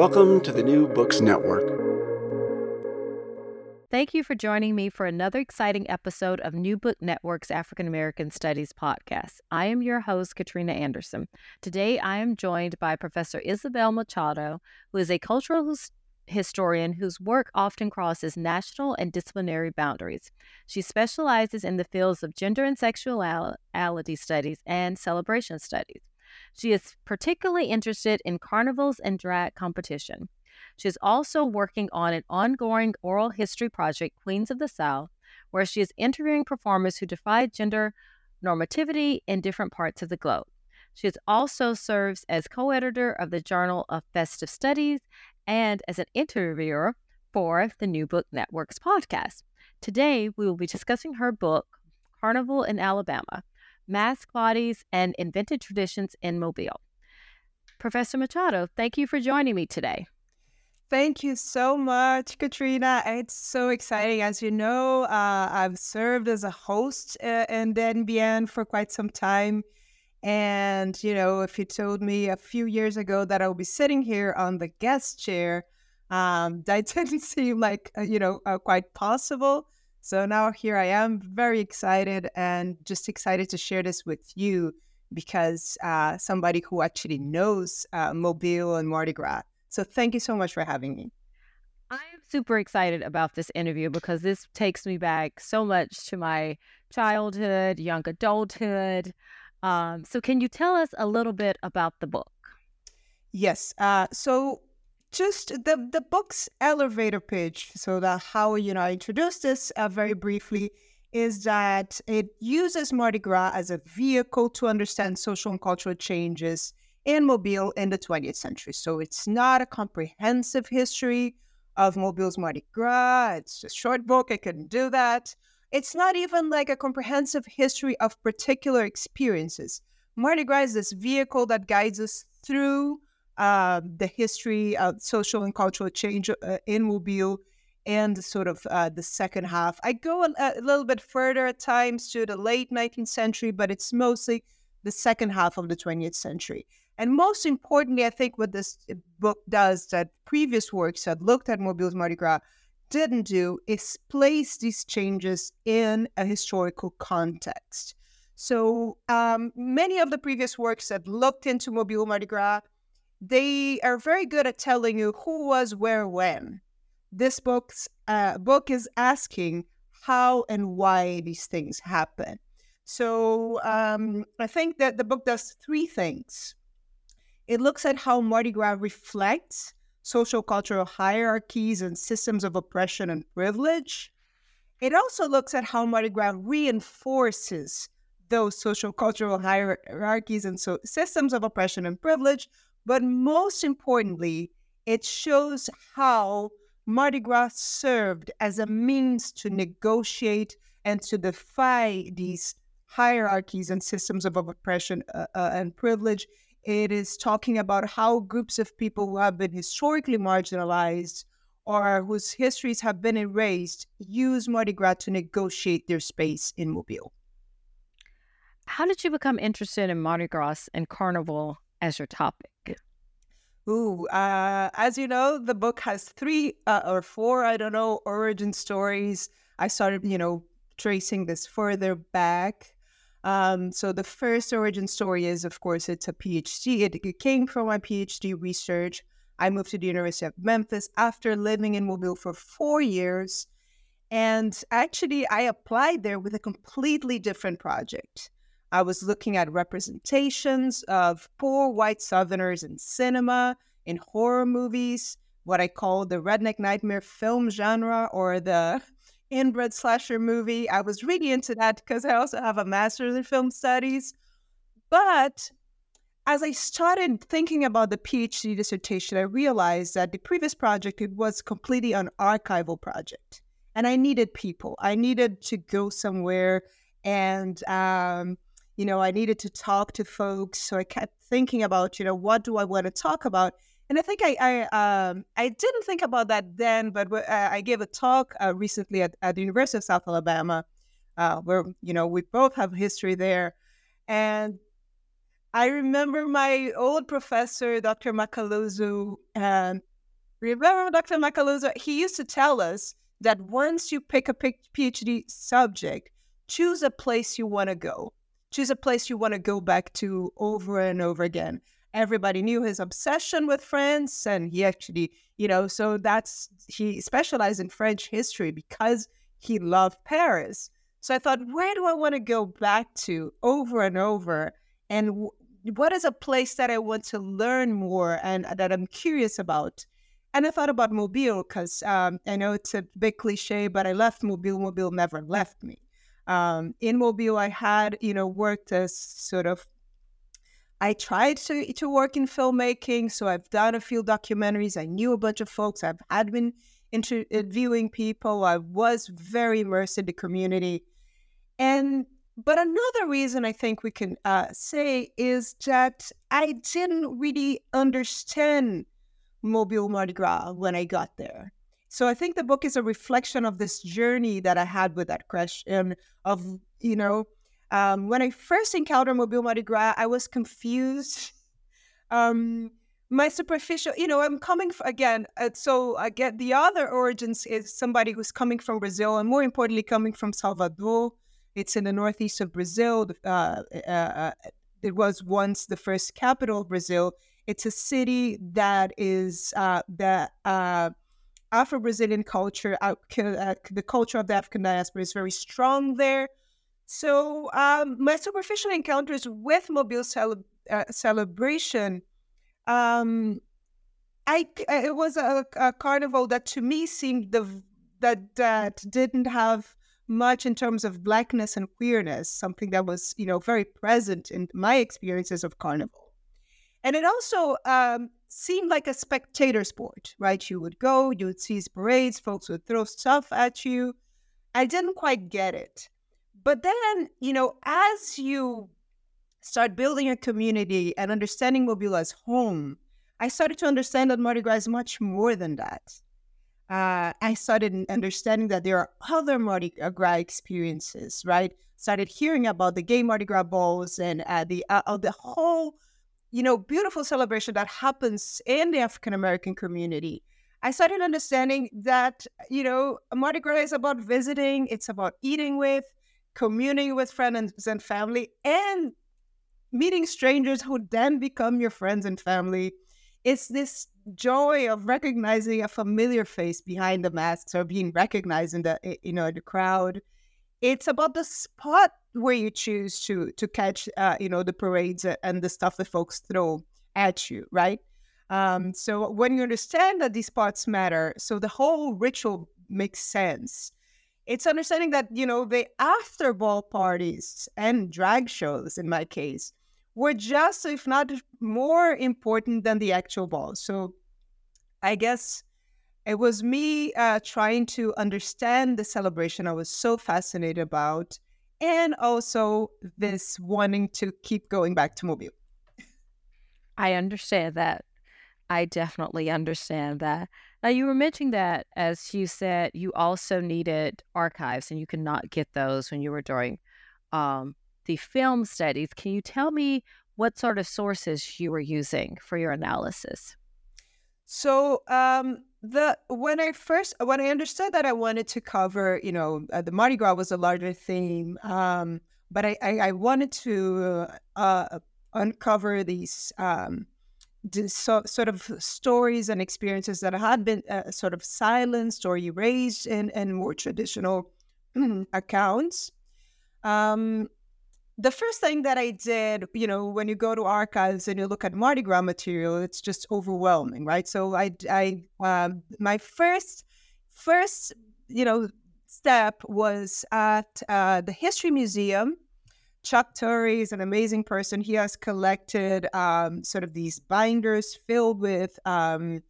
Welcome to the New Books Network. Thank you for joining me for another exciting episode of New Book Network's African American Studies podcast. I am your host, Katrina Anderson. Today, I am joined by Professor Isabel Machado, who is a cultural historian whose work often crosses national and disciplinary boundaries. She specializes in the fields of gender and sexuality studies and celebration studies. She is particularly interested in carnivals and drag competition. She is also working on an ongoing oral history project, Queens of the South, where she is interviewing performers who defy gender normativity in different parts of the globe. She also serves as co editor of the Journal of Festive Studies and as an interviewer for the New Book Network's podcast. Today, we will be discussing her book, Carnival in Alabama Marked Bodies and Invented Traditions in Mobile. Professor Machado, thank you for joining me today. Thank you so much, Katrina. It's so exciting. As you know, uh, I've served as a host uh, in the NBN for quite some time. And, you know, if you told me a few years ago that I would be sitting here on the guest chair, um, that didn't seem like, uh, you know, uh, quite possible. So now here I am, very excited and just excited to share this with you because uh, somebody who actually knows uh, Mobile and Mardi Gras. So thank you so much for having me. I am super excited about this interview because this takes me back so much to my childhood, young adulthood. Um, so, can you tell us a little bit about the book? Yes. Uh, so, just the the book's elevator pitch so that how you know i introduced this uh, very briefly is that it uses mardi gras as a vehicle to understand social and cultural changes in mobile in the 20th century. So it's not a comprehensive history of mobile's mardi gras. It's a short book. I couldn't do that. It's not even like a comprehensive history of particular experiences. Mardi gras is this vehicle that guides us through uh, the history of social and cultural change uh, in Mobile and sort of uh, the second half. I go a, a, little bit further at times to the late 19th century, but it's mostly the second half of the 20th century. And most importantly, I think what this book does that previous works that looked at Mobile's Mardi Gras didn't do is place these changes in a historical context. So um, many of the previous works that looked into Mobile Mardi Gras they are very good at telling you who was where when. This book's uh, book is asking how and why these things happen. So um, I think that the book does three things. It looks at how Mardi Gras reflects social cultural hierarchies and systems of oppression and privilege. It also looks at how Mardi Gras reinforces those social cultural hierarchies and so systems of oppression and privilege but most importantly, it shows how Mardi Gras served as a means to negotiate and to defy these hierarchies and systems of oppression uh, uh, and privilege. It is talking about how groups of people who have been historically marginalized or whose histories have been erased use Mardi Gras to negotiate their space in Mobile. How did you become interested in Mardi Gras and Carnival as your topic? Ooh, uh, as you know, the book has three uh, or four, I don't know, origin stories. I started, you know, tracing this further back. Um, so the first origin story is, of course, it's a PhD. It, it came from my PhD research. I moved to the University of Memphis after living in Mobile for four years. And actually, I applied there with a completely different project. I was looking at representations of poor white Southerners in cinema, in horror movies, what I call the redneck nightmare film genre or the inbred slasher movie. I was really into that because I also have a master's in film studies. But as I started thinking about the PhD dissertation, I realized that the previous project it was completely an archival project, and I needed people. I needed to go somewhere, and um, you know, I needed to talk to folks. So I kept thinking about, you know, what do I want to talk about? And I think I I, um, I didn't think about that then, but uh, I gave a talk uh, recently at, at the University of South Alabama, uh, where you know we both have history there, and I remember my old professor, Dr. Macaluso. Um, remember Dr. Macaluso? He used to tell us that once you pick a PhD subject, choose a place you want to go. Choose a place you want to go back to over and over again. Everybody knew his obsession with France, and he actually, you know, so that's he specialized in French history because he loved Paris. So I thought, where do I want to go back to over and over? And what is a place that I want to learn more and that I'm curious about? And I thought about Mobile because um, I know it's a big cliche, but I left Mobile. Mobile never left me. Um, in Mobile, I had, you know, worked as sort of, I tried to, to work in filmmaking. So I've done a few documentaries. I knew a bunch of folks. I've had been interviewing people. I was very immersed in the community. And but another reason I think we can uh, say is that I didn't really understand Mobile Mardi Gras when I got there. So I think the book is a reflection of this journey that I had with that question of, you know, um, when I first encountered Mobile Mardi Gras, I was confused. Um, my superficial, you know, I'm coming from, again, uh, so I get the other origins is somebody who's coming from Brazil and more importantly, coming from Salvador it's in the northeast of Brazil. Uh, uh, uh, it was once the first capital of Brazil. It's a city that is uh, that Afro Brazilian culture, uh, the culture of the African diaspora is very strong there. So um, my superficial encounters with Mobile cele- celebration, um, I it was a, a, carnival that to me seemed the that that didn't have much in terms of blackness and queerness, something that was, you know, very present in my experiences of carnival. And it also um, seemed like a spectator sport, right? You would go, you would see parades, folks would throw stuff at you. I didn't quite get it. But then, you know, as you start building a community and understanding Mobile as home, I started to understand that Mardi Gras is much more than that uh, I started understanding that there are other Mardi Gras experiences, right? Started hearing about the gay Mardi Gras balls and uh, the uh, the whole, you know, beautiful celebration that happens in the African American community. I started understanding that you know Mardi Gras is about visiting, it's about eating with, communing with friends and family, and meeting strangers who then become your friends and family. It's this joy of recognizing a familiar face behind the masks or being recognized in the eh, you know the crowd it's about the spot where you choose to to catch uh, you know the parades and the stuff that folks throw at you right um, so when you understand that these spots matter so the whole ritual makes sense it's understanding that you know the after ball parties and drag shows in my case were just, if not more important than the actual ball. So I guess it was me uh, trying to understand the celebration I was so fascinated about, and also this wanting to keep going back to Mobile. I understand that. I definitely understand that. Now, you were mentioning that, as you said, you also needed archives, and you could not get those when you were doing um, the film studies. Can you tell me what sort of sources you were using for your analysis? So um, the when I first when I understood that I wanted to cover, you know, uh, the Mardi Gras was a larger theme, um, but I, I, I wanted to uh, uncover these um, so, sort of stories and experiences that had been uh, sort of silenced or erased in, in more traditional accounts. Um, the first thing that I did, you know, when you go to archives and you look at Mardi Gras material, it's just overwhelming, right? So I, I, um, my first, first, you know, step was at uh, the History Museum. Chuck Torrey is an amazing person. He has collected um, sort of these binders filled with um,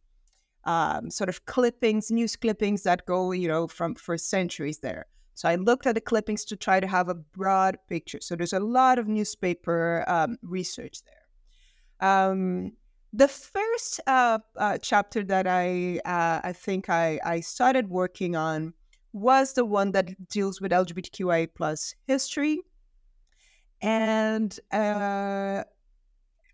um, sort of clippings, news clippings that go, you know, from for centuries there. So I looked at the clippings to try to have a broad picture. So there's a lot of newspaper um, research there. Um, the first uh, uh, chapter that I uh, I think I, I started working on was the one that deals with LGBTQIA plus history, and uh,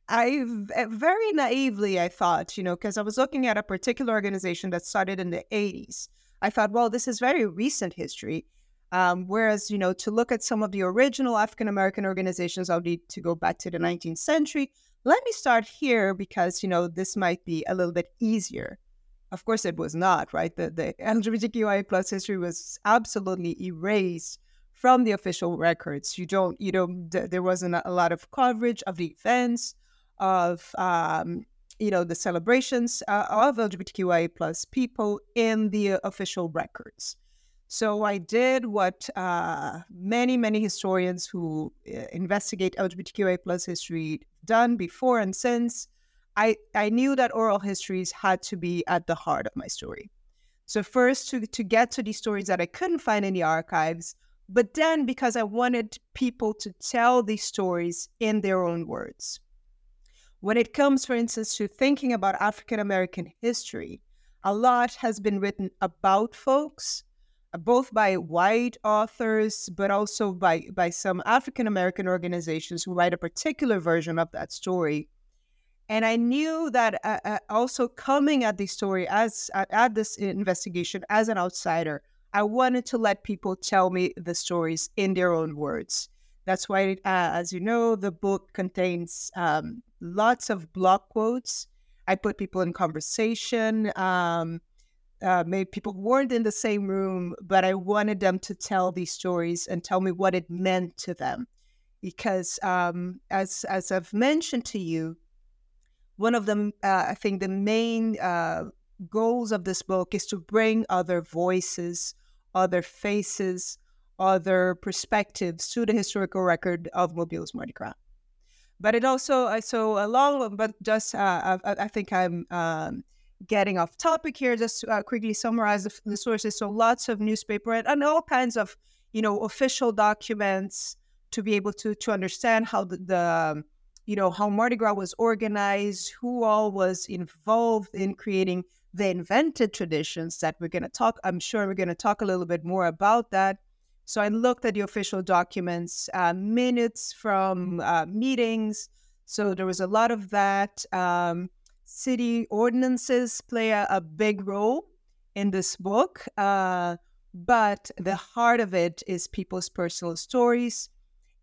I very naively I thought, you know, because I was looking at a particular organization that started in the 80s. I thought, well, this is very recent history. Um, whereas, you know, to look at some of the original African American organizations, I'll need to go back to the 19th century. Let me start here because, you know, this might be a little bit easier. Of course, it was not, right? The, the LGBTQIA plus history was absolutely erased from the official records. You don't, you don't, there wasn't a lot of coverage of the events, of, um, you know, the celebrations uh, of LGBTQIA plus people in the official records. So I did what uh, many, many historians who uh, investigate LGBTQIA plus history done before and since. I, I knew that oral histories had to be at the heart of my story. So first, to, to get to these stories that I couldn't find in the archives, but then because I wanted people to tell these stories in their own words. When it comes, for instance, to thinking about African American history, a lot has been written about folks, both by white authors, but also by, by some African American organizations who write a particular version of that story. And I knew that uh, uh, also coming at this story as at, at this investigation as an outsider, I wanted to let people tell me the stories in their own words. That's why, uh, as you know, the book contains um, lots of block quotes. I put people in conversation. Um, uh, maybe people weren't in the same room, but I wanted them to tell these stories and tell me what it meant to them. Because um, as as I've mentioned to you, one of them, uh, I think, the main uh, goals of this book is to bring other voices, other faces, other perspectives to the historical record of Mobile's Mardi Gras. But it also, I so along, but just, uh, I, I, think I'm um, getting off topic here. Just uh, quickly summarize the, the, sources. So lots of newspaper and, and, all kinds of, you know, official documents to be able to to understand how the, the you know how Mardi Gras was organized, who all was involved in creating the invented traditions that we're going to talk. I'm sure we're going to talk a little bit more about that. So I looked at the official documents, uh, minutes from uh, meetings. So there was a lot of that. Um, city ordinances play a, a, big role in this book, uh, but the heart of it is people's personal stories.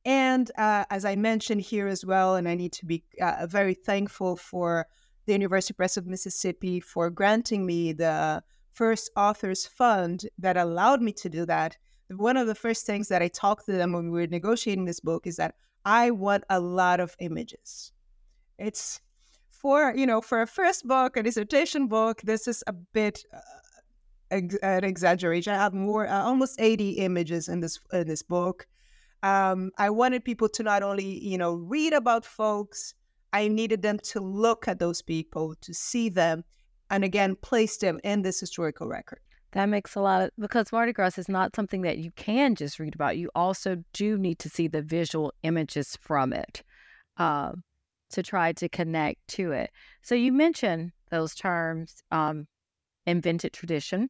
And uh, as I mentioned here as well, and I need to be uh, very thankful for the University Press of Mississippi for granting me the first authors fund that allowed me to do that. One of the first things that I talked to them when we were negotiating this book is that I want a lot of images. It's for, you know, for a first book, a dissertation book, this is a bit uh, an exaggeration. I have more, uh, almost 80 images in this in this book. Um, I wanted people to not only, you know, read about folks, I needed them to look at those people, to see them, and again, place them in this historical record. That makes a lot of because Mardi Gras is not something that you can just read about. You also do need to see the visual images from it uh, to try to connect to it. So you mentioned those terms, um, invented tradition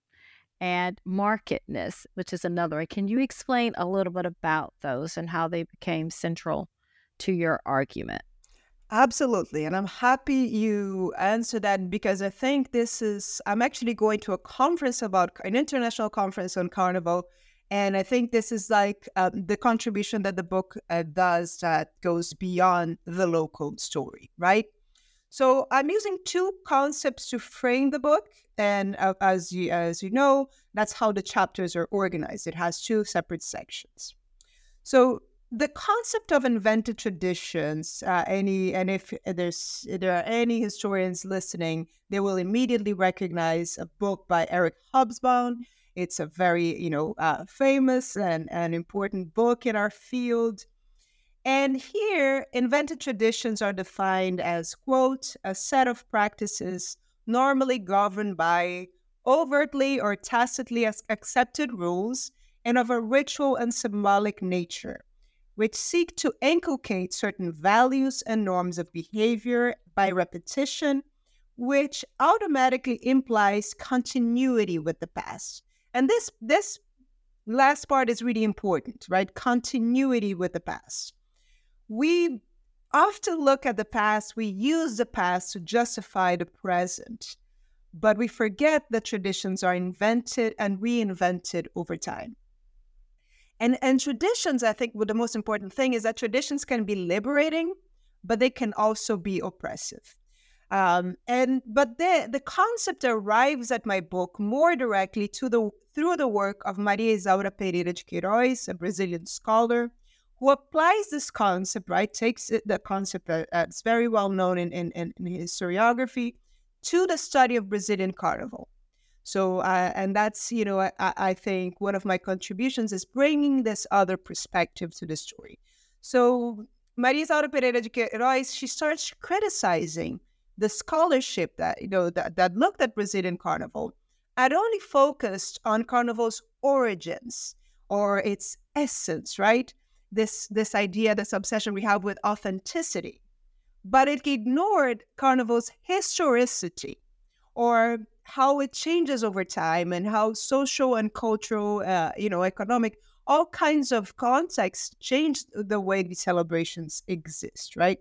and markedness, which is another. Can you explain a little bit about those and how they became central to your argument? Absolutely. And I'm happy you answered that because I think this is, I'm actually going to a conference about an international conference on Carnival. And I think this is like um, the contribution that the book uh, does that goes beyond the local story, right? So I'm using two concepts to frame the book. And uh, as, you, as you know, that's how the chapters are organized. It has two separate sections. So the concept of invented traditions uh, any and if there's if there are any historians listening they will immediately recognize a book by eric hobsbawm it's a very you know uh, famous and, and important book in our field And here, invented traditions are defined as, quote, a set of practices normally governed by overtly or tacitly accepted rules and of a ritual and symbolic nature, which seek to inculcate certain values and norms of behavior by repetition, which automatically implies continuity with the past. And this this last part is really important, right? Continuity with the past. We often look at the past, we use the past to justify the present, but we forget that traditions are invented and reinvented over time. And, and traditions, I think, what the most important thing is that traditions can be liberating, but they can also be oppressive. Um, and but the the concept arrives at my book more directly to the through the work of Maria Isaura Pereira de Queiroz, a Brazilian scholar, who applies this concept, right? Takes it, the concept that's very well known in, in, in historiography to the study of Brazilian carnival. So, uh, and that's, you know, I, I think one of my contributions is bringing this other perspective to the story. So, Maria Isaura Pereira de Queiroz, she starts criticizing the scholarship that, you know, that, that looked at Brazilian carnival had only focused on carnival's origins or its essence, right? This, this idea, this obsession we have with authenticity. But it ignored carnival's historicity or how it changes over time and how social and cultural, uh, you know, economic, all kinds of contexts change the way these celebrations exist, right?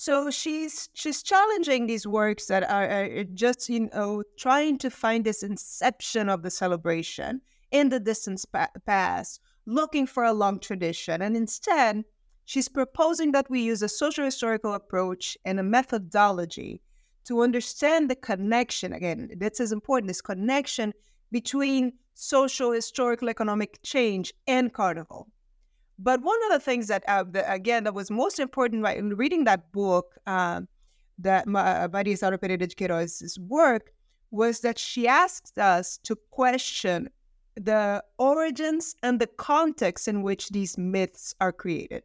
So she's she's challenging these works that are, are just you know trying to find this inception of the celebration in the distant past, looking for a long tradition, and instead she's proposing that we use a social historical approach and a methodology to understand the connection, again, this is important, this connection between social, historical, economic change and carnival. But one of the things that, uh, the, again, that was most important right, in reading that book, uh, that uh, Maria Isaura Pereira de work, was that she asked us to question the origins and the context in which these myths are created.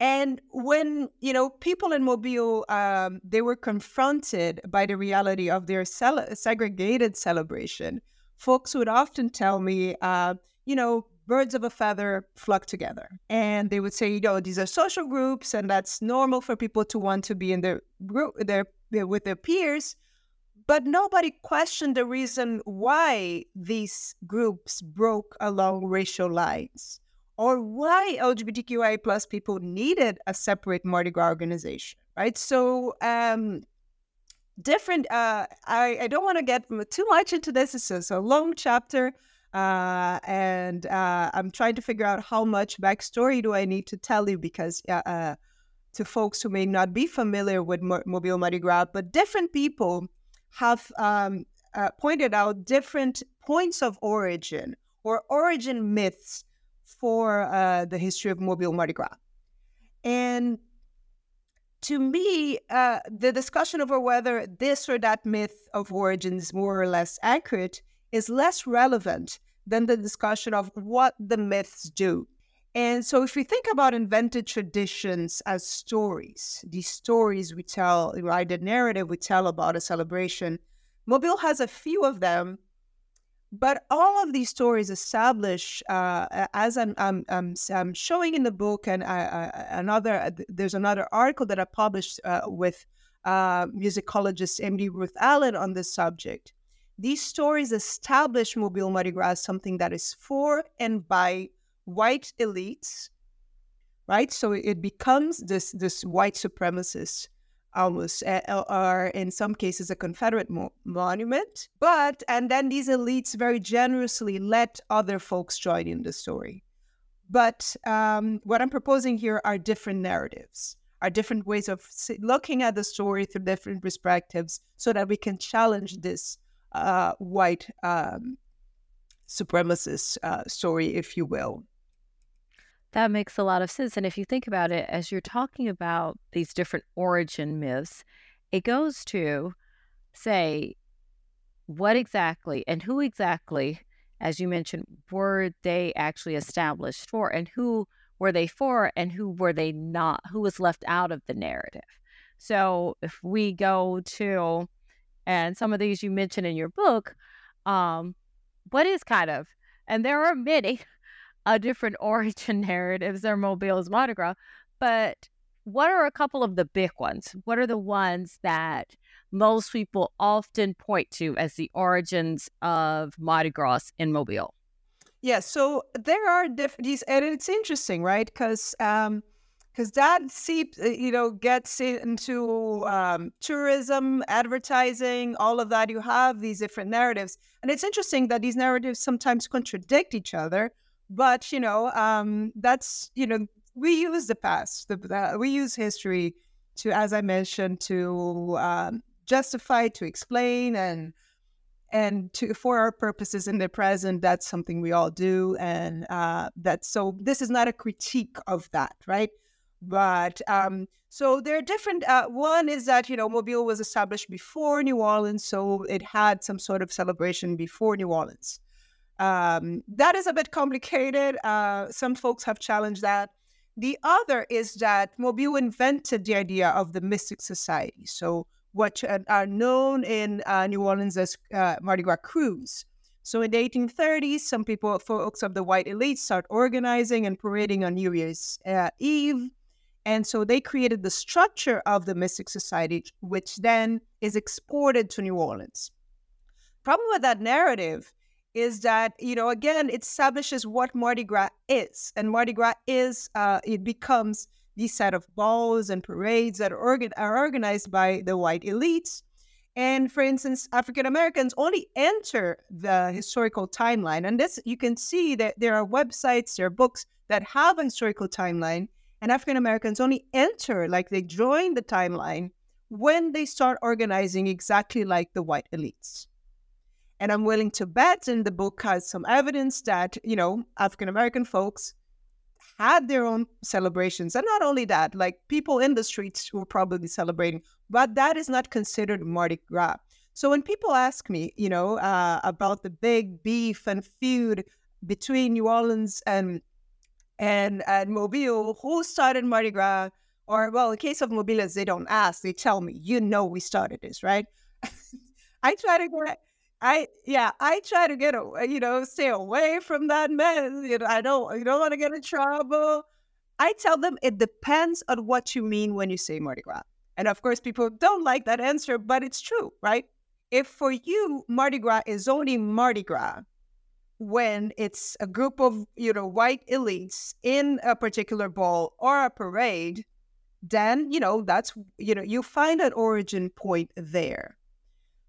And when you know people in Mobile, um, they were confronted by the reality of their cel- segregated celebration. Folks would often tell me, uh, you know, birds of a feather flock together, and they would say, you know, these are social groups, and that's normal for people to want to be in their group, their with their peers. But nobody questioned the reason why these groups broke along racial lines or why LGBTQI plus people needed a separate Mardi Gras organization, right? So um, different. Uh, I I don't want to get too much into this. It's a long chapter, uh, and uh, I'm trying to figure out how much backstory do I need to tell you because. Uh, to folks who may not be familiar with Mobile Mardi Gras, but different people have um, uh, pointed out different points of origin or origin myths for uh, the history of Mobile Mardi Gras. And to me, uh, the discussion over whether this or that myth of origin is more or less accurate is less relevant than the discussion of what the myths do. And so, if we think about invented traditions as stories, these stories we tell, right, the narrative we tell about a celebration, Mobile has a few of them but all of these stories establish, uh, as I'm, I'm, I'm, showing in the book, and I, I, another uh, there's another article that I published uh, with uh, musicologist Emily Ruth Allen on this subject. These stories establish Mobile Mardi Gras as something that is for and by white elites, right? So it becomes this this white supremacist almost or in some cases a confederate mo- monument but and then these elites very generously let other folks join in the story but um, what i'm proposing here are different narratives are different ways of looking at the story through different perspectives so that we can challenge this uh, white um, supremacist uh, story if you will that makes a lot of sense. And if you think about it, as you're talking about these different origin myths, it goes to say what exactly and who exactly, as you mentioned, were they actually established for, and who were they for and who were they not? Who was left out of the narrative? So if we go to, and some of these you mentioned in your book, um, what is kind of, and there are many uh, different origin narratives or Mobile's Mardi Gras, but what are a couple of the big ones? What are the ones that most people often point to as the origins of Mardi Gras in Mobile? Yeah, so there are different these, and it's interesting, right? Because um, because that seeps, uh, you know, gets into um, tourism, advertising, all of that. You have these different narratives, and it's interesting that these narratives sometimes contradict each other. But you know, um, that's you know, we use the past, the, the, we use history to, as I mentioned, to um, justify, to explain, and and to for our purposes in the present that's something we all do and uh that's so this is not a critique of that right but um so there are different uh, one is that you know mobile was established before new orleans so it had some sort of celebration before new orleans um that is a bit complicated uh some folks have challenged that the other is that mobile invented the idea of the mystic society so what are known in uh, New Orleans as uh, Mardi Gras krewes. So in the 1830s, some people, folks of the white elite, start organizing and parading on New Year's uh, Eve. And so they created the structure of the Mystic Society, which then is exported to New Orleans. Problem with that narrative is that, you know, again, it establishes what Mardi Gras is. And Mardi Gras is, uh, it becomes these set of balls and parades that are, organ- are organized by the white elites. And for instance, African Americans only enter the historical timeline. And this, you can see that there are websites, there are books that have a historical timeline. And African Americans only enter, like they join the timeline when they start organizing exactly like the white elites. And I'm willing to bet, and the book has some evidence that, you know, African American folks had their own celebrations. And not only that, like people in the streets were probably celebrating, but that is not considered Mardi Gras. So when people ask me, you know, uh, about the big beef and feud between New Orleans and and and Mobile, who started Mardi Gras? Or well, in case of Mobile, they don't ask; they tell me. You know, we started this, right? I try to get I yeah, I try to get away, you know, stay away from that mess. You know, I don't you don't want to get in trouble. I tell them it depends on what you mean when you say Mardi Gras. And of course, people don't like that answer, but it's true, right? If for you Mardi Gras is only Mardi Gras when it's a group of you know white elites in a particular ball or a parade, then you know that's you know you find an origin point there.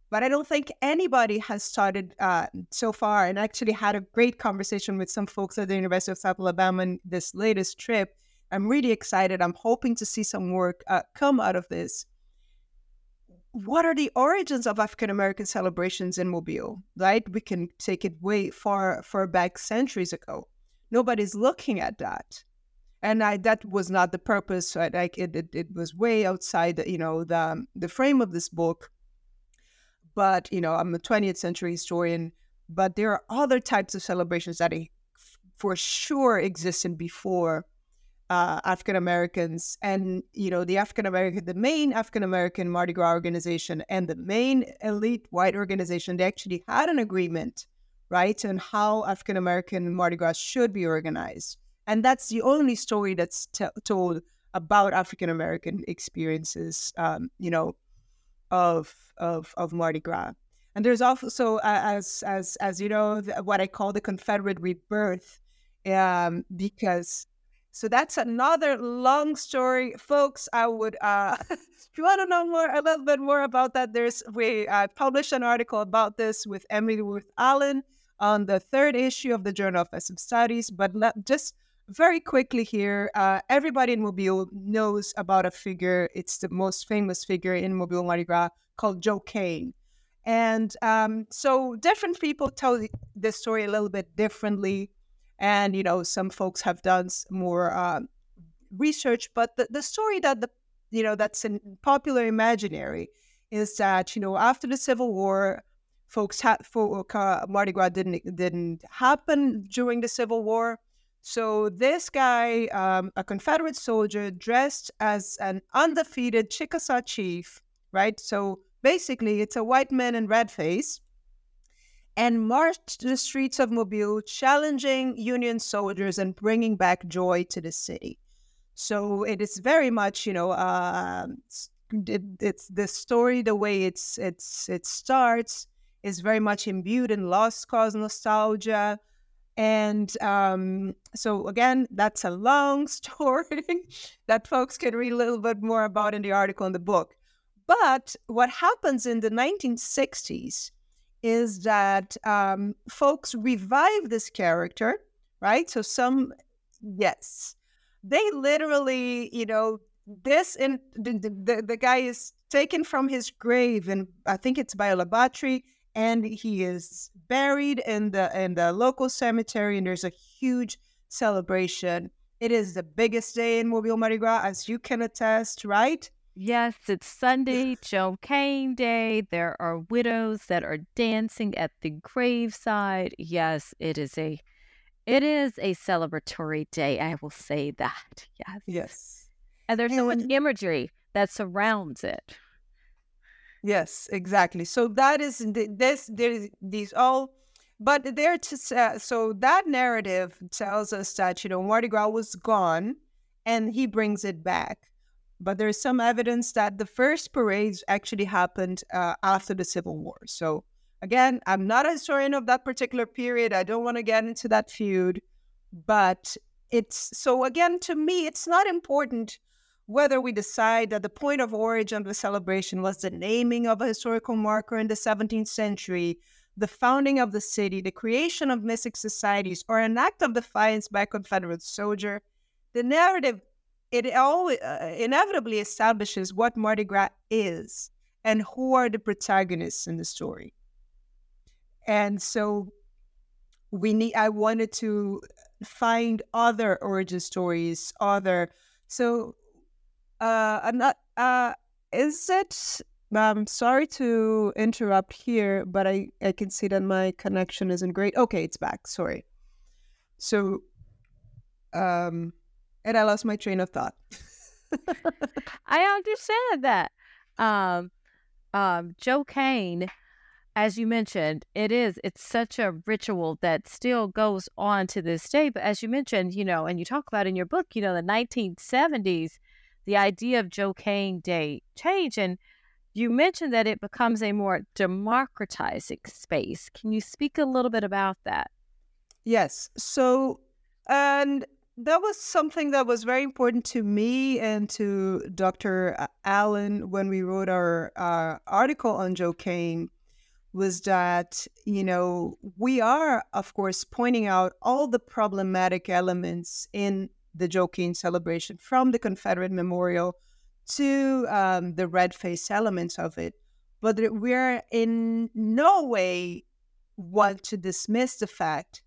But I don't think anybody has started uh, so far and actually had a great conversation with some folks at the University of South Alabama in this latest trip. I'm really excited. I'm hoping to see some work uh, come out of this. What are the origins of African American celebrations in Mobile? Right, we can take it way far, far back, centuries ago. Nobody's looking at that, and I, that was not the purpose. Right? Like it, it, it was way outside, the, you know, the the frame of this book but you know i'm a 20th century historian but there are other types of celebrations that for sure existed before uh, African Americans and you know the African American the main African American Mardi Gras organization and the main elite white organization they actually had an agreement right on how African American Mardi Gras should be organized and that's the only story that's t- told about African American experiences um, you know of of of Mardi Gras. And there's also, uh, as as as you know, what I call the Confederate rebirth, um, because so that's another long story, folks. I would, uh, if you want to know more, a little bit more about that, there's we uh, published an article about this with Emily Ruth Allen on the third issue of the Journal of Ethnic Studies. But let, just very quickly here, uh, everybody in Mobile knows about a figure. It's the most famous figure in Mobile Mardi Gras called Joe Cain. And um, so different people tell the story a little bit differently. And, you know, some folks have done more uh, research, but the, the story that the, you know, that's in popular imaginary is that, you know, after the Civil War, folks had, for, uh, Mardi Gras didn't, didn't happen during the Civil War. So this guy, um, a Confederate soldier dressed as an undefeated Chickasaw chief, right? So basically, it's a white man in red face, and marched the streets of Mobile, challenging Union soldiers and bringing back joy to the city. So it is very much, you know, uh, it, it's the story, the way it's it's it starts is very much imbued in lost cause nostalgia. And um, so again, that's a long story that folks can read a little bit more about in the article in the book. But what happens in the 1960s is that um, folks revive this character, right? So some, yes, they literally, you know, this in the, the, the guy is taken from his grave, and I think it's Bayou La Batre, and he is buried in the in the local cemetery, and there's a huge celebration. It is the biggest day in Mobile Mardi Gras, as you can attest, right? Yes, it's Sunday, Joe Cain Day. There are widows that are dancing at the graveside. Yes, it is a it is a celebratory day. I will say that. Yes. Yes. And there's so much imagery that surrounds it. Yes, exactly. So that is this. There's these all, but there to uh, so that narrative tells us that you know Mardi Gras was gone, and he brings it back but there's some evidence that the first parades actually happened uh, after the Civil War. So, again, I'm not a historian of that particular period. I don't want to get into that feud, but it's so, again, to me, it's not important whether we decide that the point of origin of the celebration was the naming of a historical marker in the 17th century, the founding of the city, the creation of mystic societies, or an act of defiance by a Confederate soldier. The narrative it all uh, inevitably establishes what Mardi Gras is and who are the protagonists in the story. And so we need I wanted to find other origin stories, other so uh I'm not uh is it I'm sorry to interrupt here, but I, I can see that my connection isn't great. Okay, it's back. Sorry. So um and I lost my train of thought. I understand that. Um, um, Joe Cain, as you mentioned, it is, it's such a ritual that still goes on to this day. But as you mentioned, you know, and you talk about in your book, you know, the 1970s, the idea of Joe Cain Day changed. And you mentioned that it becomes a more democratizing space. Can you speak a little bit about that? Yes. So, and that was something that was very important to me and to Dr. Allen when we wrote our uh, article on Joe Cain was that, you know, we are, of course, pointing out all the problematic elements in the Joe Cain celebration from the Confederate Memorial to um, the red face elements of it. But we're in no way want to dismiss the fact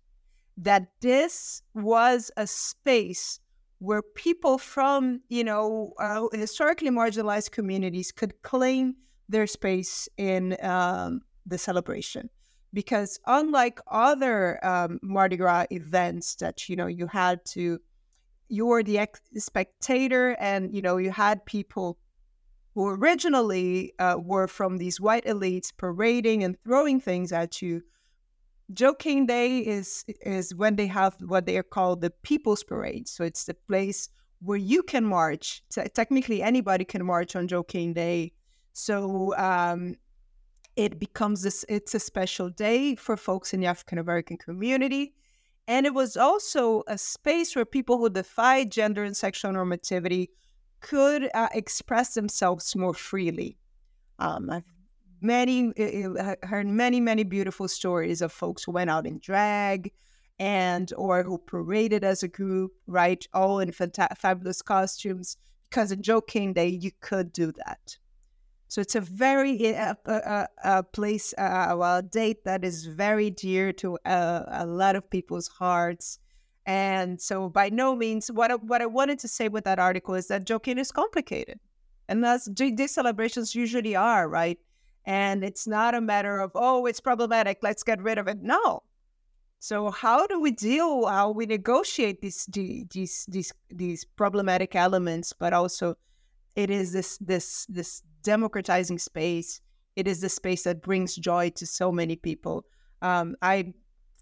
that this was a space where people from, you know, uh, historically marginalized communities could claim their space in um, the celebration. Because unlike other um, Mardi Gras events that, you know, you had to, you were the ex- spectator and, you know, you had people who originally uh, were from these white elites parading and throwing things at you Joe Cain Day is is when they have what they are called the People's Parade. So it's the place where you can march. T- technically, anybody can march on Joe Cain Day. So um, it becomes this. It's a special day for folks in the African American community, and it was also a space where people who defy gender and sexual normativity could uh, express themselves more freely. Um, I've many heard many many beautiful stories of folks who went out in drag and or who paraded as a group right? All in fanta- fabulous costumes. Because in cain day you could do that. So it's a very uh, uh, place well, a date that is very dear to a lot of people's hearts. And so by no means what I, what I wanted to say with that article is that Cain is complicated. And as these celebrations usually are right and it's not a matter of, oh, it's problematic, let's get rid of it. No. So how do we deal? How we negotiate these these these these problematic elements, but also it is this this this democratizing space. It is the space that brings joy to so many people. Um, I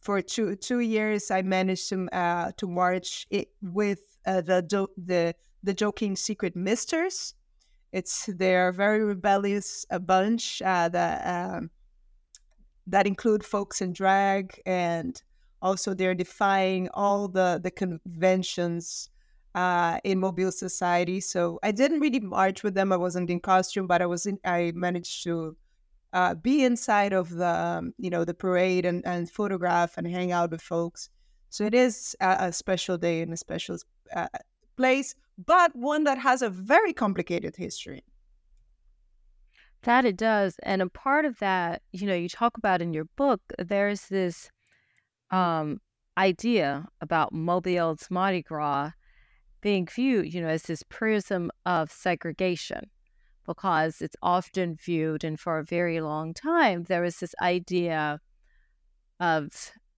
for two two years I managed to uh, to march it with uh, the the the joking secret misters. It's they're very rebellious a bunch uh, that um, that include folks in drag and also they're defying all the the conventions uh, in Mobile society. So I didn't really march with them. I wasn't in costume, but I was in. I managed to uh, be inside of the um, you know the parade and, and photograph and hang out with folks. So it is a, a special day and a special uh, place, but one that has a very complicated history. That it does, and a part of that, you know, you talk about in your book. There's this um, idea about Mobile's Mardi Gras being viewed, you know, as this prism of segregation because it's often viewed, and for a very long time, there was this idea of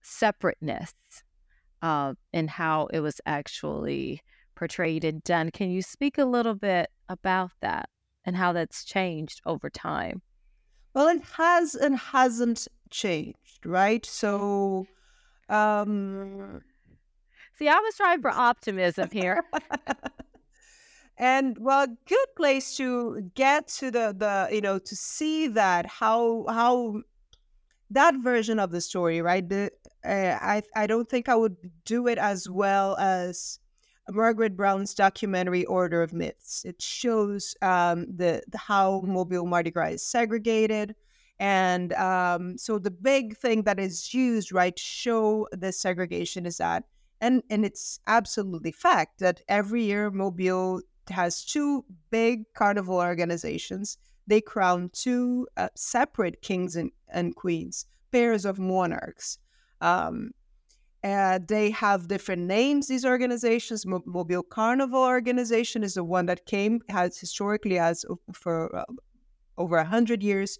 separateness uh, in how it was actually portrayed and done. Can you speak a little bit about that and how that's changed over time? Well, it has and hasn't changed, right? So, um, see, I was trying for optimism here. and well a good place to get to the the you know to see that how how that version of the story right the uh, i i don't think i would do it as well as margaret brown's documentary order of myths it shows um the, the how mobile mardi gras is segregated and um, so the big thing that is used right to show this segregation is that and and it's absolutely fact that every year mobile has two big carnival organizations. They crown two uh, separate kings and, and queens, pairs of monarchs. Um, uh, they have different names. These organizations, Mo- Mobile Carnival organization is the one that came has historically as for uh, over a hundred years,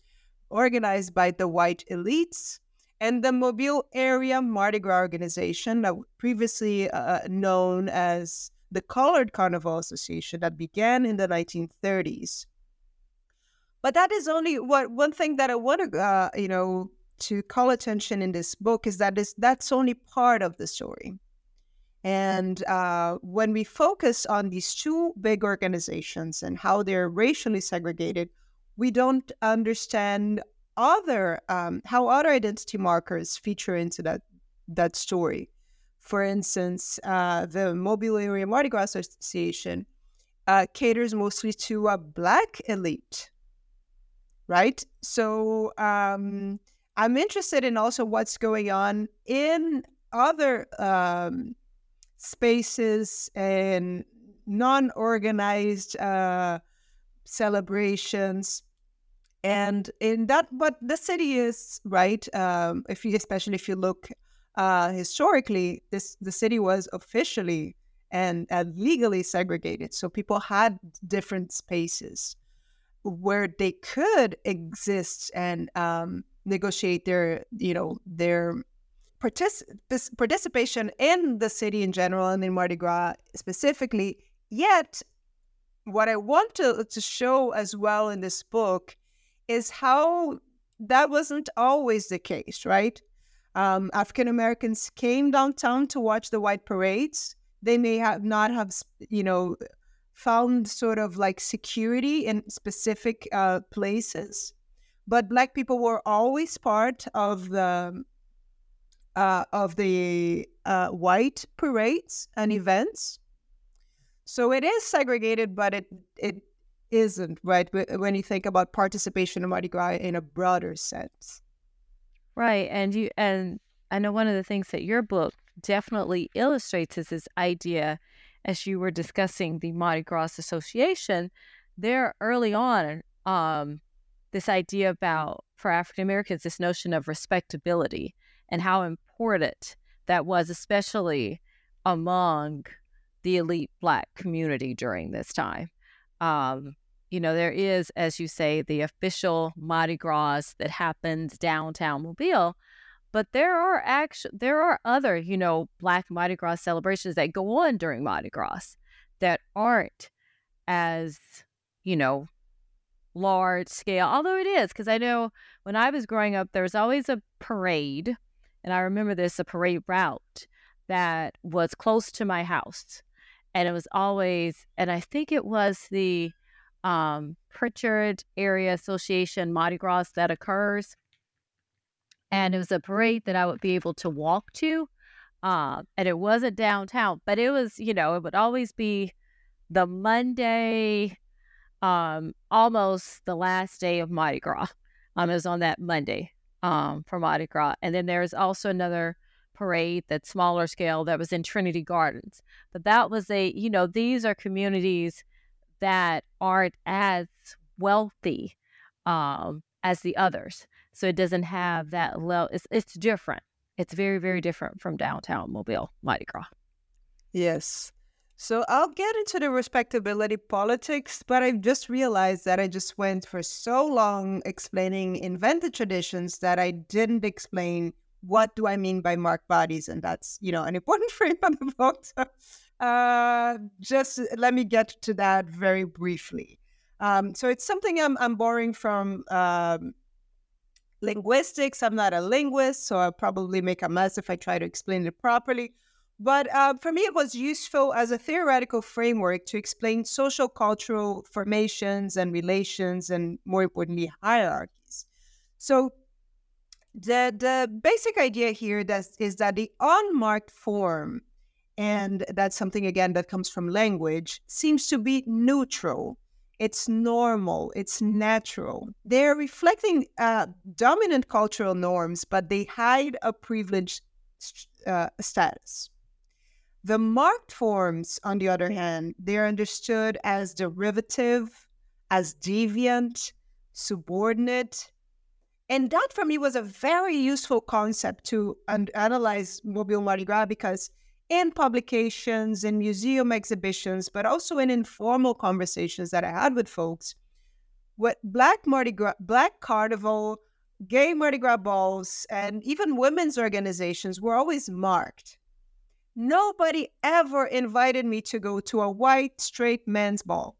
organized by the white elites, and the Mobile Area Mardi Gras organization, that previously uh, known as the Colored Carnival Association that began in the 1930s. But that is only what one thing that I want to, uh, you know, to call attention in this book is that is that's only part of the story. And uh, when we focus on these two big organizations and how they're racially segregated, we don't understand other um, how other identity markers feature into that that story. For instance, uh, the Mobile Area Mardi Gras Association uh, caters mostly to a Black elite, right? So um, I'm interested in also what's going on in other um, spaces and non-organized uh, celebrations and in that what the city is right um, if you especially if you look uh, historically, this the city was officially and, and legally segregated. So people had different spaces where they could exist and um, negotiate their, you know, their particip- participation in the city in general and in Mardi Gras specifically. Yet, what I want to, to show as well in this book is how that wasn't always the case, right? um, African Americans came downtown to watch the white parades. They may have not have, you know, found sort of like security in specific uh, places, but Black people were always part of the uh, of the uh, white parades and events. So it is segregated, but it it isn't right when you think about participation in Mardi Gras in a broader sense. Right. And you and I know one of the things that your book definitely illustrates is this idea as you were discussing the Mardi Gras Association, there early on, um, this idea about for African Americans, this notion of respectability and how important that was, especially among the elite Black community during this time. Um, you know, there is, as you say, the official Mardi Gras that happens downtown Mobile, but there are actually there are other, you know, Black Mardi Gras celebrations that go on during Mardi Gras that aren't as, you know, large scale, although it is, because I know when I was growing up, there was always a parade, and I remember this a parade route that was close to my house. And it was always, and I think it was the um, Prichard Area Association Mardi Gras that occurs. And it was a parade that I would be able to walk to. Uh, and it wasn't downtown, but it was, you know, it would always be the Monday, um, almost the last day of Mardi Gras. Um, it was on that Monday um, for Mardi Gras. And then there's also another parade that's smaller scale that was in Trinity Gardens. But that was a, you know, these are communities that aren't as wealthy um, as the others. So it doesn't have that level. It's, it's different. It's very, very different from downtown Mobile, Mardi Gras. Yes. So I'll get into the respectability politics, but I just realized that I just went for so long explaining invented traditions that I didn't explain what do I mean by marked bodies, and that's you know an important frame on the book. So, uh, just let me get to that very briefly. Um, so it's something I'm I'm borrowing from um, linguistics. I'm not a linguist, so I'll probably make a mess if I try to explain it properly. But uh, for me, it was useful as a theoretical framework to explain social cultural formations and relations, and more importantly, hierarchies. So the the basic idea here that is that the unmarked form, and that's something again that comes from language, seems to be neutral. It's normal. It's natural. They're reflecting uh, dominant cultural norms, but they hide a privileged uh, status. The marked forms, on the other hand, they're understood as derivative, as deviant, subordinate. And that for me was a very useful concept to un- analyze Mobile Mardi Gras because in publications, in museum exhibitions, but also in informal conversations that I had with folks, what Black Mardi Gras, Black Carnival, gay Mardi Gras balls, and even women's organizations were always marked Nobody ever invited me to go to a white straight men's ball.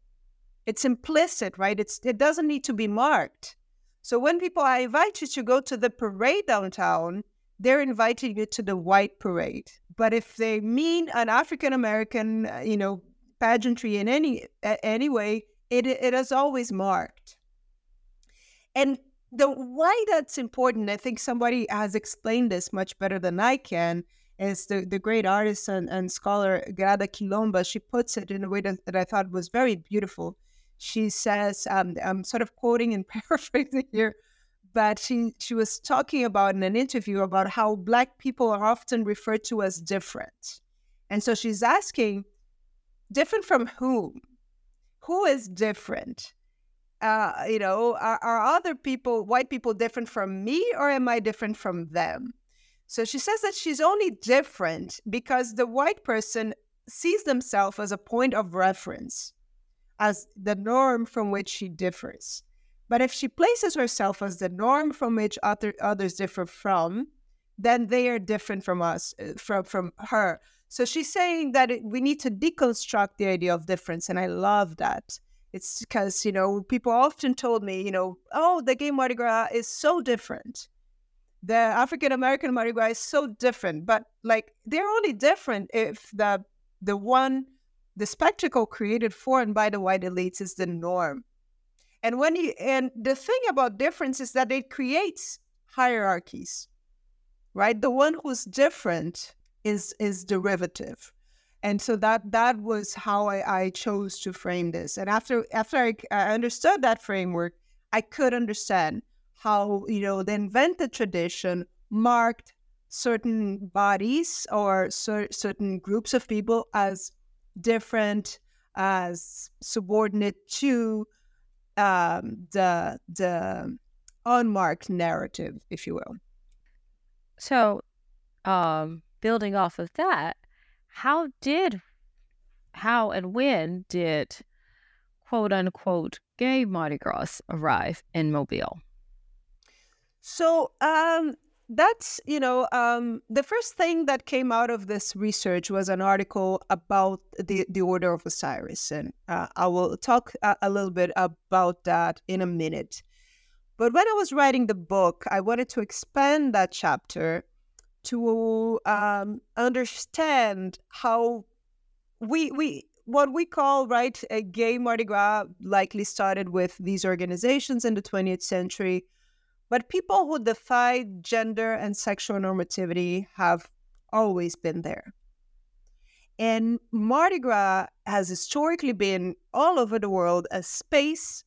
It's implicit, right? It's it doesn't need to be marked. So when people I invite you to go to the parade downtown, they're inviting you to the white parade. But if they mean an African American, uh, you know, pageantry in any any way, it it is always marked. And the why that's important, I think somebody has explained this much better than I can, is the, the great artist and, and scholar Grada Kilomba. She puts it in a way that, that I thought was very beautiful. She says, um, I'm sort of quoting and paraphrasing here, but she, she was talking about in an interview about how Black people are often referred to as different. And so she's asking, different from whom? Who is different? Uh, you know, are, are other people, white people, different from me, or am I different from them? So she says that she's only different because the white person sees themselves as a point of reference, as the norm from which she differs. But if she places herself as the norm from which other, others differ from, then they are different from us, uh, from, from her. So she's saying that it, we need to deconstruct the idea of difference. And I love that. It's because, you know, people often told me, you know, oh, the gay Mardi Gras is so different the African American Mardi Gras is so different, but like they're only different if the the one the spectacle created for and by the white elites is the norm. And when you and the thing about difference is that it creates hierarchies, right? The one who's different is is derivative. And so that that was how I, I chose to frame this. And after after I, I understood that framework, I could understand how you know the invented tradition marked certain bodies or cer- certain groups of people as different as subordinate to um, the the unmarked narrative, if you will. So, um, building off of that, how did, how and when did, quote unquote, gay Mardi Gras arrive in Mobile? So um, that's you know um, the first thing that came out of this research was an article about the the order of osiris and uh, i will talk a, a, little bit about that in a minute. But when i was writing the book i wanted to expand that chapter to um, understand how we we what we call right a gay mardi gras likely started with these organizations in the 20th century but people who defy gender and sexual normativity have always been there. And Mardi Gras has historically been all over the world a space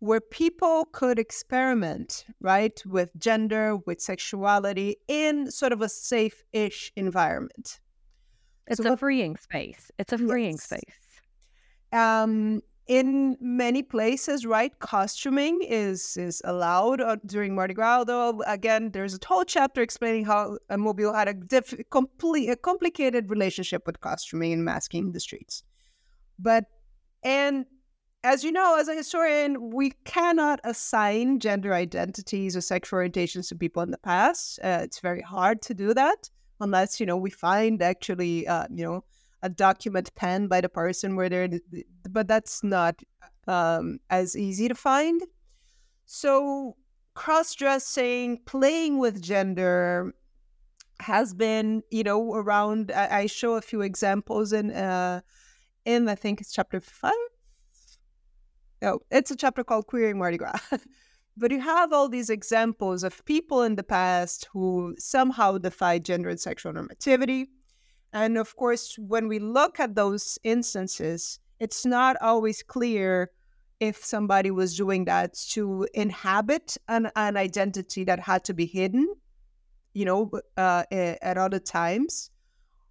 where people could experiment, right, with gender, with sexuality in sort of a safe ish environment. It's so a freeing space. It's a freeing yes. space. Um, in many places, right, costuming is is allowed uh, during Mardi Gras. Although again, there's a whole chapter explaining how Mobile had a diff- complete, a complicated relationship with costuming and masking in the streets. But and as you know, as a historian, we cannot assign gender identities or sexual orientations to people in the past. Uh, it's very hard to do that unless you know we find actually, uh, you know a document penned by the person where they're, but that's not um, as easy to find. So cross dressing, playing with gender has been, you know, around. I, I show a few examples in, uh, in I think it's chapter five. No, it's a chapter called Queering Mardi Gras. but you have all these examples of people in the past who somehow defy gender and sexual normativity and of course, when we look at those instances, it's not always clear if somebody was doing that to inhabit an, an identity that had to be hidden, you know, uh, at other times,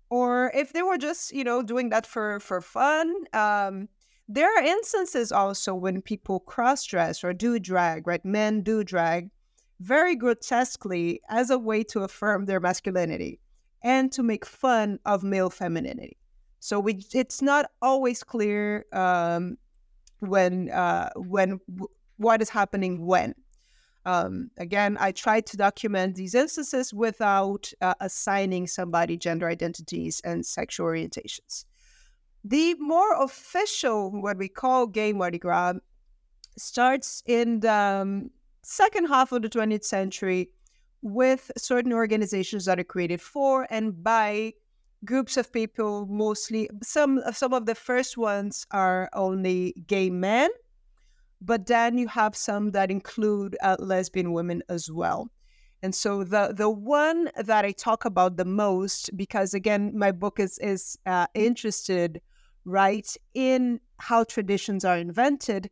or if they were just, you know, doing that for for fun. Um, there are instances also when people cross dress or do drag, right? Men do drag very grotesquely as a way to affirm their masculinity and to make fun of male femininity. So we, it's not always clear um, when uh, when w- what is happening when. Um, again, I try to document these instances without uh, assigning somebody gender identities and sexual orientations. The more official, what we call gay Mardi Gras, starts in the um, second half of the 20th century with certain organizations that are created for and by groups of people mostly some some of the first ones are only gay men but then you have some that include uh, lesbian women as well. And so the the one that i talk about the most because again my book is is uh, interested right in how traditions are invented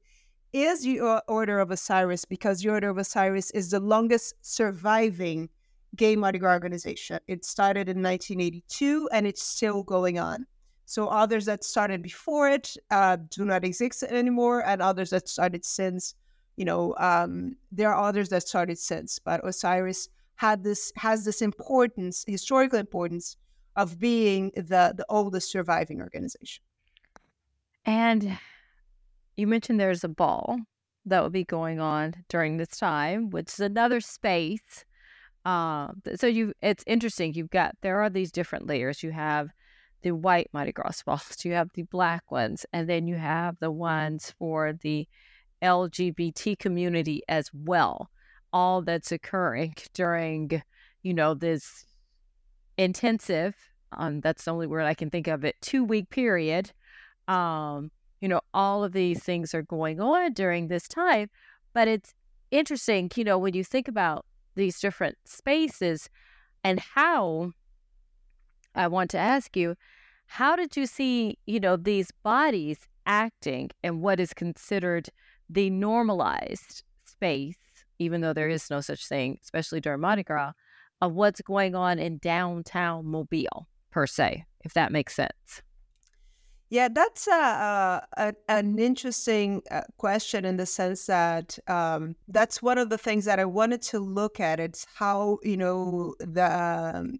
is your Order of Osiris because your Order of Osiris is the longest surviving gay Mardi Gras organization. It started in 1982 and it's still going on. So others that started before it uh, do not exist anymore, and others that started since, you know, um, there are others that started since. But Osiris had this has this importance, historical importance, of being the the oldest surviving organization. And you mentioned there's a ball that will be going on during this time, which is another space. Uh, so you, it's interesting. You've got there are these different layers. You have the white Mardi Gras balls, you have the black ones, and then you have the ones for the LGBT community as well. All that's occurring during, you know, this intensive. Um, that's the only word I can think of it. Two week period. Um, you know, all of these things are going on during this time. But it's interesting, you know, when you think about these different spaces and how I want to ask you, how did you see, you know, these bodies acting in what is considered the normalized space, even though there mm-hmm. is no such thing, especially during Mardi Gras, of what's going on in downtown Mobile, per se, if that makes sense? Yeah, that's a, a an interesting uh, question in the sense that um, that's one of the things that I wanted to look at. It's how you know the um,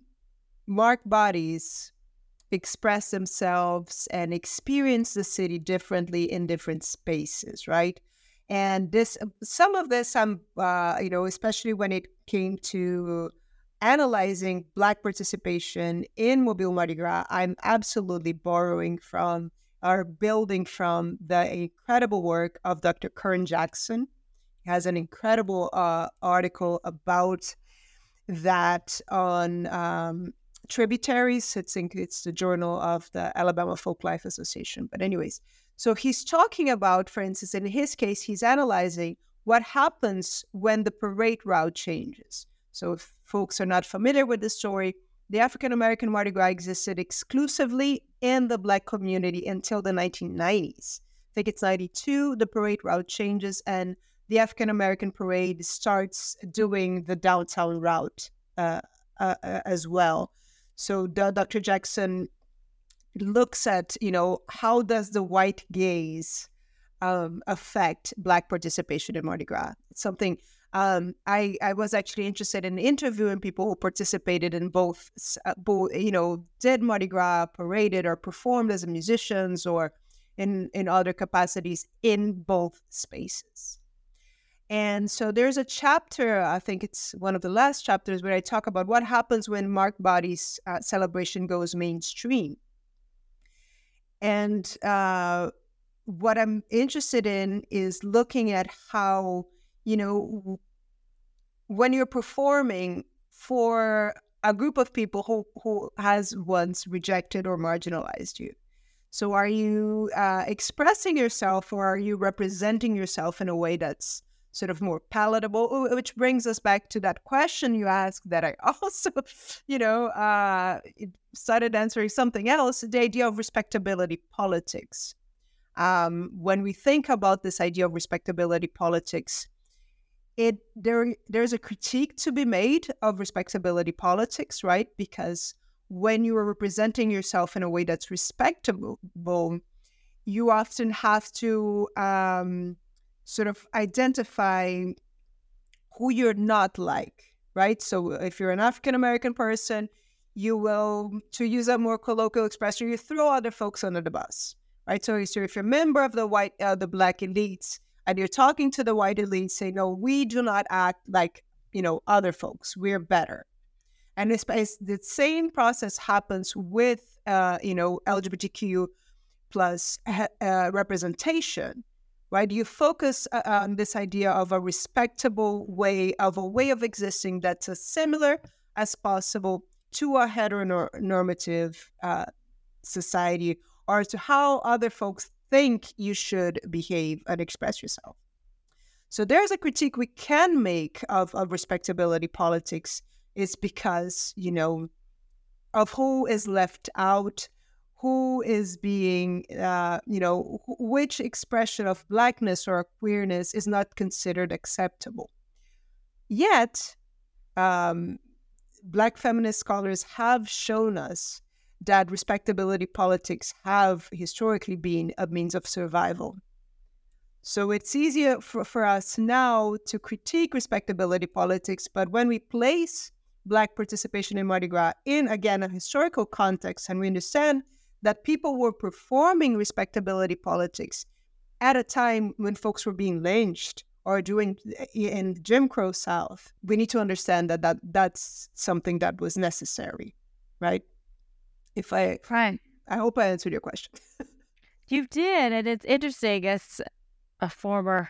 marked bodies express themselves and experience the city differently in different spaces, right? And this, some of this, I'm, uh, you know, especially when it came to analyzing Black participation in Mobile Mardi Gras, I'm absolutely borrowing from or building from the incredible work of Dr. Kern Jackson. He has an incredible uh, article about that on um, tributaries. It's, in, it's the journal of the Alabama Folklife Association. But, anyways, so he's talking about, for instance, in his case, he's analyzing what happens when the parade route changes. So, if folks are not familiar with the story, the African American Mardi Gras existed exclusively in the Black community until the 1990s. I think it's 92, the parade route changes, and the African American parade starts doing the downtown route uh, uh, uh as well. So, Dr. Jackson looks at, you know, how does the white gaze um, affect Black participation in Mardi Gras? It's something um, I, I was actually interested in interviewing people who participated in both, uh, both, you know, did Mardi Gras, paraded or performed as musicians or in, in other capacities in both spaces. And so there's a chapter, I think it's one of the last chapters, where I talk about what happens when Marked Bodies' uh, celebration goes mainstream. And uh, what I'm interested in is looking at how you know, when you're performing for a group of people who, who has once rejected or marginalized you. So, are you uh, expressing yourself or are you representing yourself in a way that's sort of more palatable? Which brings us back to that question you asked that I also, you know, uh, started answering something else the idea of respectability politics. Um, when we think about this idea of respectability politics, it there there's a critique to be made of respectability politics, right? Because when you are representing yourself in a way that's respectable, you often have to um, sort of identify who you're not like, right? So if you're an African American person, you will, to use a more colloquial expression, you throw other folks under the bus, right? So, so if you're a member of the white, uh, the black elites, and you're talking to the white elite, say, no, we do not act like, you know, other folks. We're better. And it's, it's the same process happens with, uh, you know, LGBTQ plus uh, representation, right? You focus uh, on this idea of a respectable way of a way of existing that's as similar as possible to a heteronormative uh, society or to how other folks think you should behave and express yourself. So there's a critique we can make of, of respectability politics is because, you know, of who is left out, who is being, uh, you know, which expression of blackness or queerness is not considered acceptable. Yet, um, black feminist scholars have shown us that respectability politics have historically been a means of survival. So it's easier for, for us now to critique respectability politics, but when we place Black participation in Mardi Gras in, again, a historical context, and we understand that people were performing respectability politics at a time when folks were being lynched or doing eh, in Jim Crow South, we need to understand that, that that's something that was necessary, right? If I, fine, I hope I answered your question. you did, and it's interesting as a former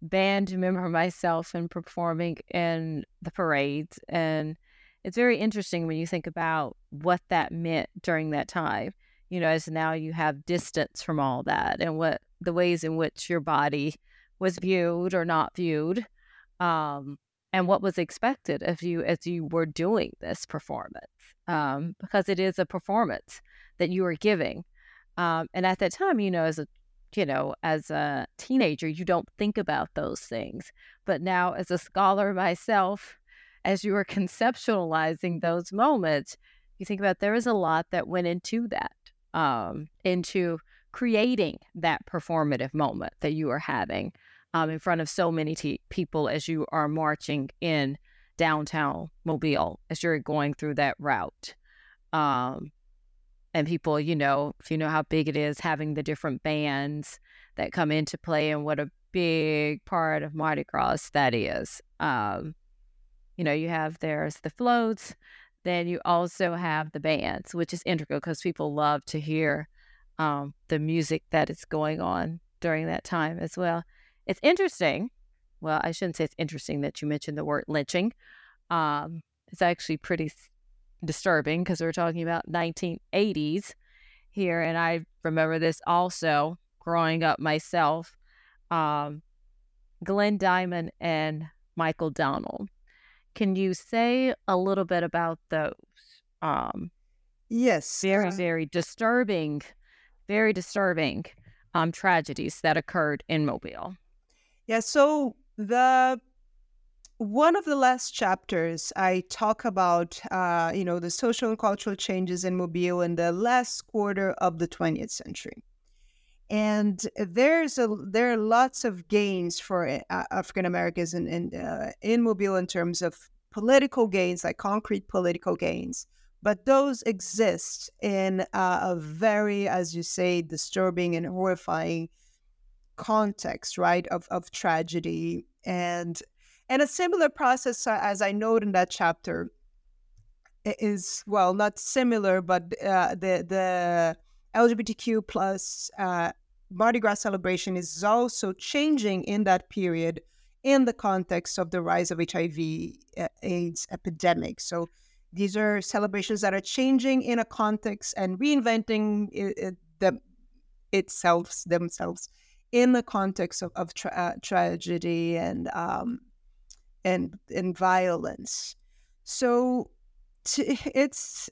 band member myself and performing in the parades, and it's very interesting when you think about what that meant during that time. You know, as now you have distance from all that, and what the ways in which your body was viewed or not viewed. Um, and what was expected of you as you were doing this performance um, because it is a performance that you are giving um, and at that time you know as a you know as a teenager you don't think about those things but now as a scholar myself as you are conceptualizing those moments you think about there is a lot that went into that um, into creating that performative moment that you are having um, in front of so many t- people as you are marching in downtown Mobile as you're going through that route. Um, and people, you know, if you know how big it is, having the different bands that come into play and what a big part of Mardi Gras that is. Um, you know, you have there's the floats, then you also have the bands, which is integral because people love to hear um, the music that is going on during that time as well. It's interesting. Well, I shouldn't say it's interesting that you mentioned the word lynching. Um, it's actually pretty disturbing because we're talking about 1980s here, and I remember this also growing up myself. Um, Glenn Diamond and Michael Donald. Can you say a little bit about those? Um, yes. Very, uh, very disturbing, very disturbing um, tragedies that occurred in Mobile. Yeah. So the one of the last chapters, I talk about uh, you know the social and cultural changes in Mobile in the last quarter of the 20th century and there's a there are lots of gains for uh, African Americans in in, uh, in Mobile in terms of political gains, like concrete political gains. But those exist in uh, a very, as you say, disturbing and horrifying context, right, of of tragedy and and a similar process, uh, as I note in that chapter, is well not similar, but uh, the the LGBTQ plus uh, Mardi Gras celebration is also changing in that period in the context of the rise of HIV uh, AIDS epidemic. So these are celebrations that are changing in a context and reinventing it, it, them, itself themselves in the context of, of tra- uh, tragedy and um, and and violence. So t- it's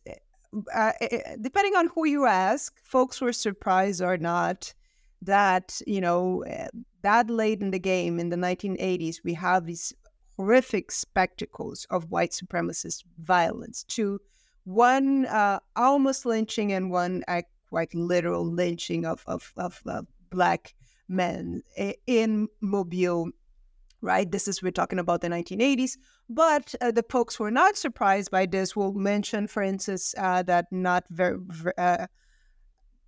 uh, depending on who you ask, folks were surprised or not that you know eh, that late in the game in the 1980s we have these horrific spectacles of white supremacist violence to one uh, almost lynching and one uh, quite literal lynching of, of, of uh, black men in mobile right this is we're talking about the 1980s but uh, the folks who are not surprised by this will mention for instance uh, that not very, uh,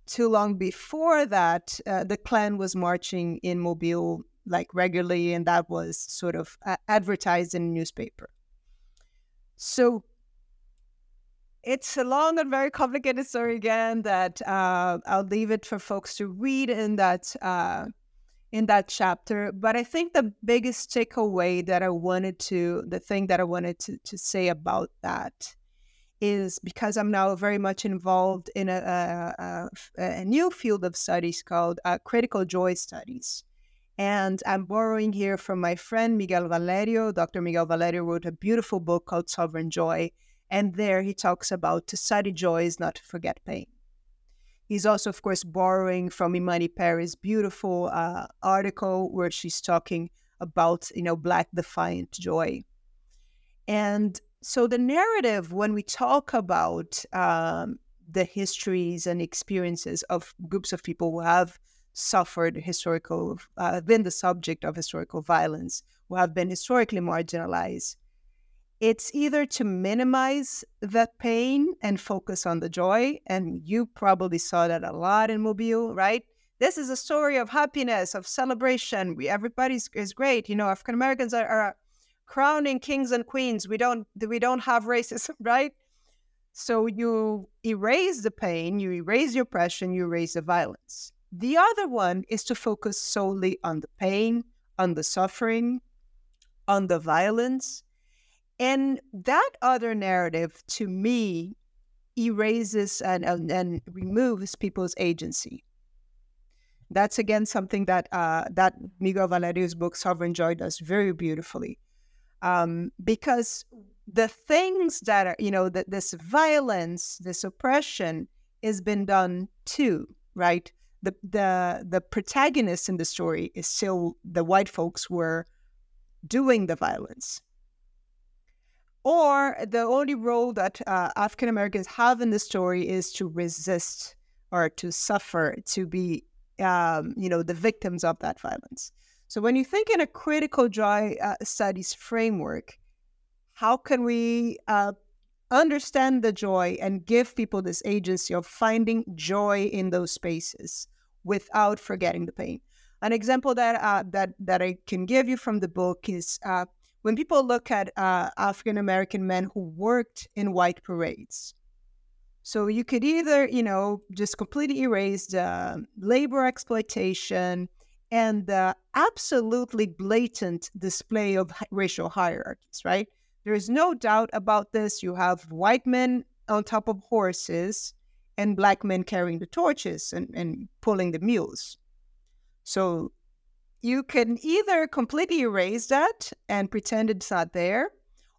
too long before that, uh, the Klan was marching in Mobile like regularly, and that was sort of uh, advertised in newspaper. So it's a long and very complicated story again that uh, I'll leave it for folks to read in that uh, in that chapter. But I think the biggest takeaway that I wanted to, the thing that I wanted to, to say about that is because I'm now very much involved in a, a, a new field of studies called uh, critical joy studies. And I'm borrowing here from my friend Miguel Valerio. Dr. Miguel Valerio wrote a beautiful book called Sovereign Joy. And there he talks about to study joy is not to forget pain. He's also, of course, borrowing from Imani Perry's beautiful uh, article where she's talking about, you know, Black defiant joy. And so the narrative, when we talk about um, the histories and experiences of groups of people who have suffered historical, uh, been the subject of historical violence, who have been historically marginalized, it's either to minimize that pain and focus on the joy. And you probably saw that a lot in Mobile, right? This is a story of happiness, of celebration. We, everybody's is great. You know, African Americans are, are crowning kings and queens. We don't we don't have racism, right? So you erase the pain, you erase the oppression, you erase the violence. The other one is to focus solely on the pain, on the suffering, on the violence. And that other narrative to me erases and, and, and removes people's agency. That's again something that uh, that Miguel Valerio's book Sovereign Joy does very beautifully um, because the things that are, you know, that this violence, this oppression has been done too, right? The the the protagonist in the story is still the white folks were doing the violence. Or the only role that uh, African Americans have in the story is to resist or to suffer, to be, um, you know, the victims of that violence. So when you think in a critical joy uh, studies framework, how can we uh, understand the joy and give people this agency of finding joy in those spaces without forgetting the pain? An example that uh, that that I can give you from the book is uh, when people look at uh, African American men who worked in white parades. So you could either, you know, just completely erase the labor exploitation and the absolutely blatant display of racial hierarchies, right? There is no doubt about this. You have white men on top of horses and black men carrying the torches and, and pulling the mules. So you can either completely erase that and pretend it's not there,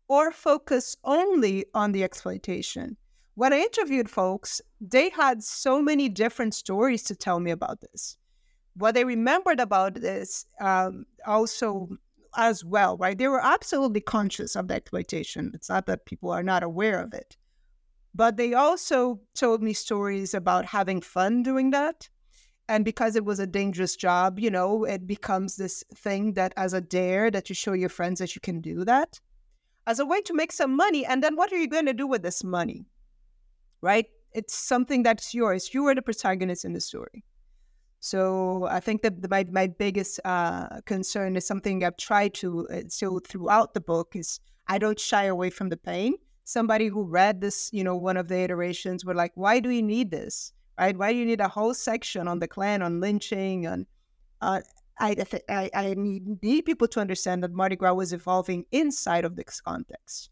or focus only on the exploitation. When I interviewed folks, they had so many different stories to tell me about this. What they remembered about this um, also as well, right? They were absolutely conscious of the exploitation. It's not that people are not aware of it. But they also told me stories about having fun doing that and because it was a dangerous job you know it becomes this thing that as a dare that you show your friends that you can do that as a way to make some money. And then what are you going to do with this money? Right? It's something that's yours. You are the protagonist in the story. So i think that my, my biggest uh, concern is something i've tried to uh, so throughout the book is i don't shy away from the pain. Somebody who read this you know one of the iterations were like why do you need this right? Why do you need a whole section on the Klan, on lynching, and uh, I, I, I need, need people to understand that Mardi Gras was evolving inside of this context.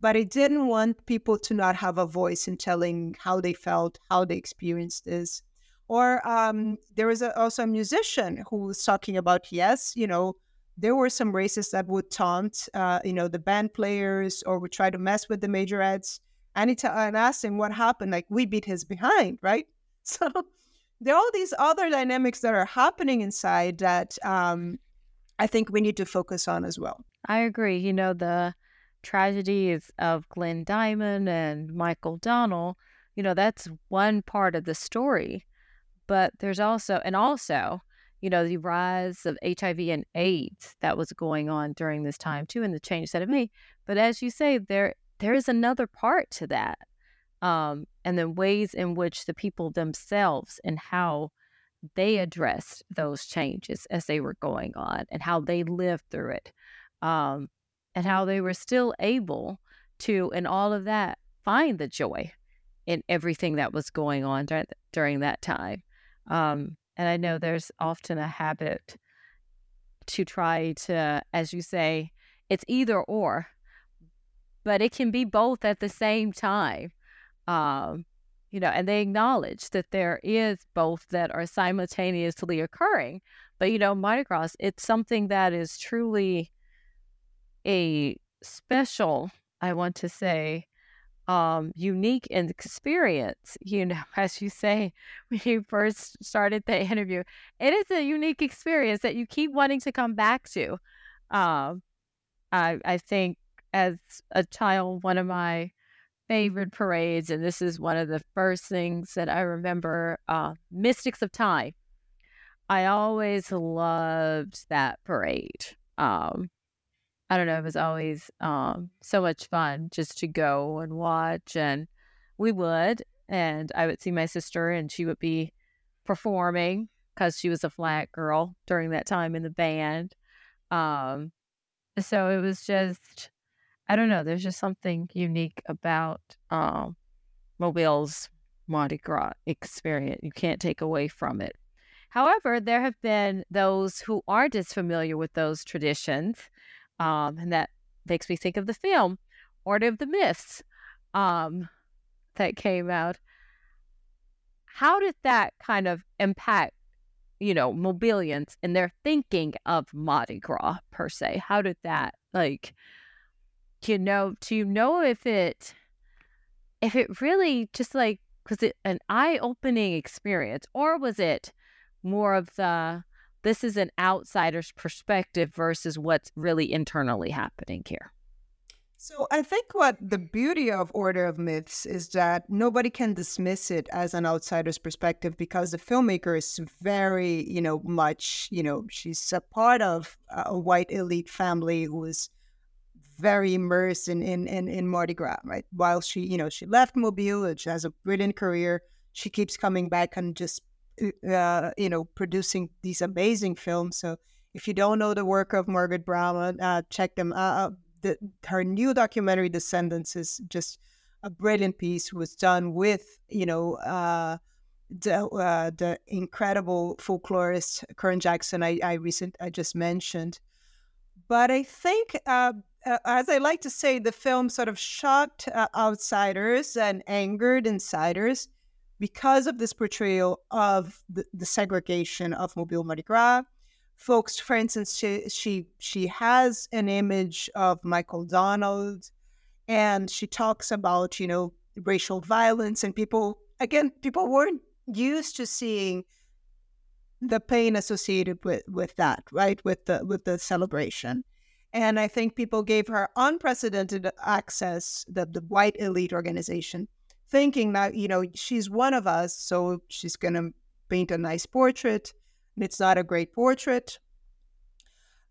But I didn't want people to not have a voice in telling how they felt, how they experienced this. Or um, there was a, also a musician who was talking about, yes, you know, there were some racists that would taunt, uh, you know, the band players or would try to mess with the majorettes and, he t- and asked him what happened. Like, we beat his behind, right? So there are all these other dynamics that are happening inside that um, I think we need to focus on as well. I agree. You know, the tragedies of Glenn Diamond and Michael Donald, you know, that's one part of the story. But there's also, and also, you know, the rise of HIV and AIDS that was going on during this time too, and the change that it made. But as you say, there there is another part to that. Um, and the ways in which the people themselves and how they addressed those changes as they were going on and how they lived through it um, and how they were still able to in all of that find the joy in everything that was going on during, during that time um, and i know there's often a habit to try to as you say it's either or but it can be both at the same time. Um, you know, and they acknowledge that there is both that are simultaneously occurring. But you know, Mardi it's something that is truly a special, I want to say, um, unique experience. You know, as you say when you first started the interview, it is a unique experience that you keep wanting to come back to. Um, I I think as a child, one of my favorite parades, and this is one of the first things that I remember uh, Mystics of Time. I always loved that parade. Um, I don't know, it was always um, so much fun just to go and watch. And we would, and I would see my sister, and she would be performing because she was a flag girl during that time in the band. Um, so it was just I don't know. There's just something unique about um, Mobile's Mardi Gras experience. You can't take away from it. However, there have been those who aren't as familiar with those traditions, um, and that makes me think of the film Order of the Myths um, that came out. How did that kind of impact, you know, Mobilians and their thinking of Mardi Gras per se? How did that like? You know, you know if it, if it really just like, was it an eye opening experience or was it more of the, this is an outsider's perspective versus what's really internally happening here? So I think what the beauty of Order of Myths is that nobody can dismiss it as an outsider's perspective because the filmmaker is very, you know, much, you know, she's a part of a white elite family who is very immersed in, in, in, in Mardi Gras, right? While she, you know, she left Mobile and she has a brilliant career, she keeps coming back and just, uh, you know, producing these amazing films. So If you don't know the work of Margaret Brown, uh, check them. Uh, the, her new documentary, Descendants, is just a brilliant piece. Was done with you know uh, the uh, the incredible folklorist Kern Jackson. I I recent I just mentioned, but I think. Uh, uh, as I like to say, the film sort of shocked uh, outsiders and angered insiders because of this portrayal of the, the segregation of Mobile Mardi Gras. Folks, for instance, she, she she has an image of Michael Donald, and she talks about you know racial violence and people again people weren't used to seeing the pain associated with with that right with the with the celebration and I think people gave her unprecedented access, the, the white elite organization, thinking that, you know, she's one of us, so she's going to paint a nice portrait. And it's not a great portrait.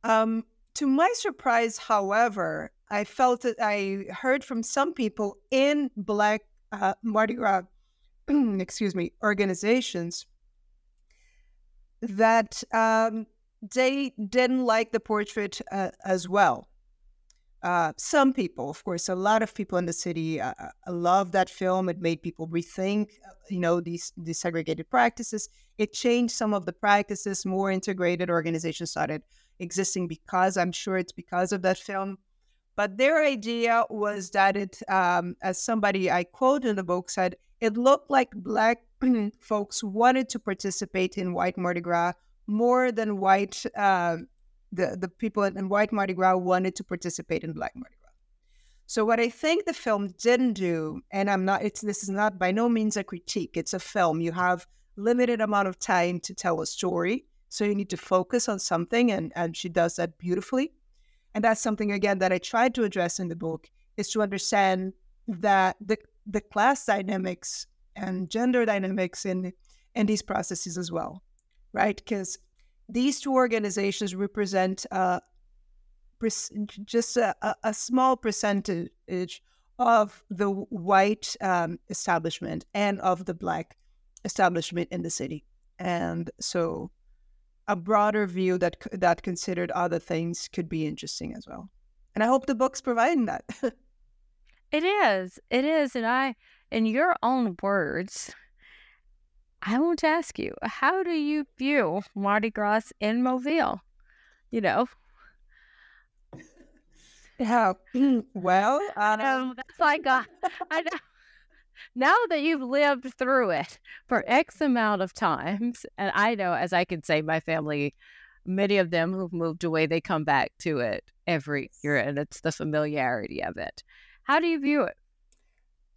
Um, to my surprise, however, I felt that I heard from some people in Black uh, Mardi Gras, excuse me, organizations that um, they didn't like the portrait uh, as well. Uh, some people, of course, a lot of people in the city uh, uh love that film. It made people rethink, uh, you know, these segregated practices. It changed some of the practices. More integrated organizations started existing because I'm sure it's because of that film. But their idea was that it, um, as somebody I quote in the book said, it looked like black folks wanted to participate in white Mardi Gras more than white uh, the the people in white Mardi Gras wanted to participate in Black Mardi Gras. So what I think the film didn't do, and I'm not, it's this is not by no means a critique. It's a film. You have limited amount of time to tell a story, so you need to focus on something, and and she does that beautifully. And that's something again that I tried to address in the book is to understand that the the class dynamics and gender dynamics in in these processes as well right? Because these two organizations represent uh, just a, a, small percentage of the white um, establishment and of the black establishment in the city. And so a broader view that that considered other things could be interesting as well. And I hope the book's providing that. it is. It is. And I, in your own words, I want to ask you, how do you view Mardi Gras in Mobile? You know, yeah. Well, um, that's like a, I know. Now that you've lived through it for X amount of times, and I know, as I can say, my family, many of them who've moved away, they come back to it every year, and it's the familiarity of it. How do you view it?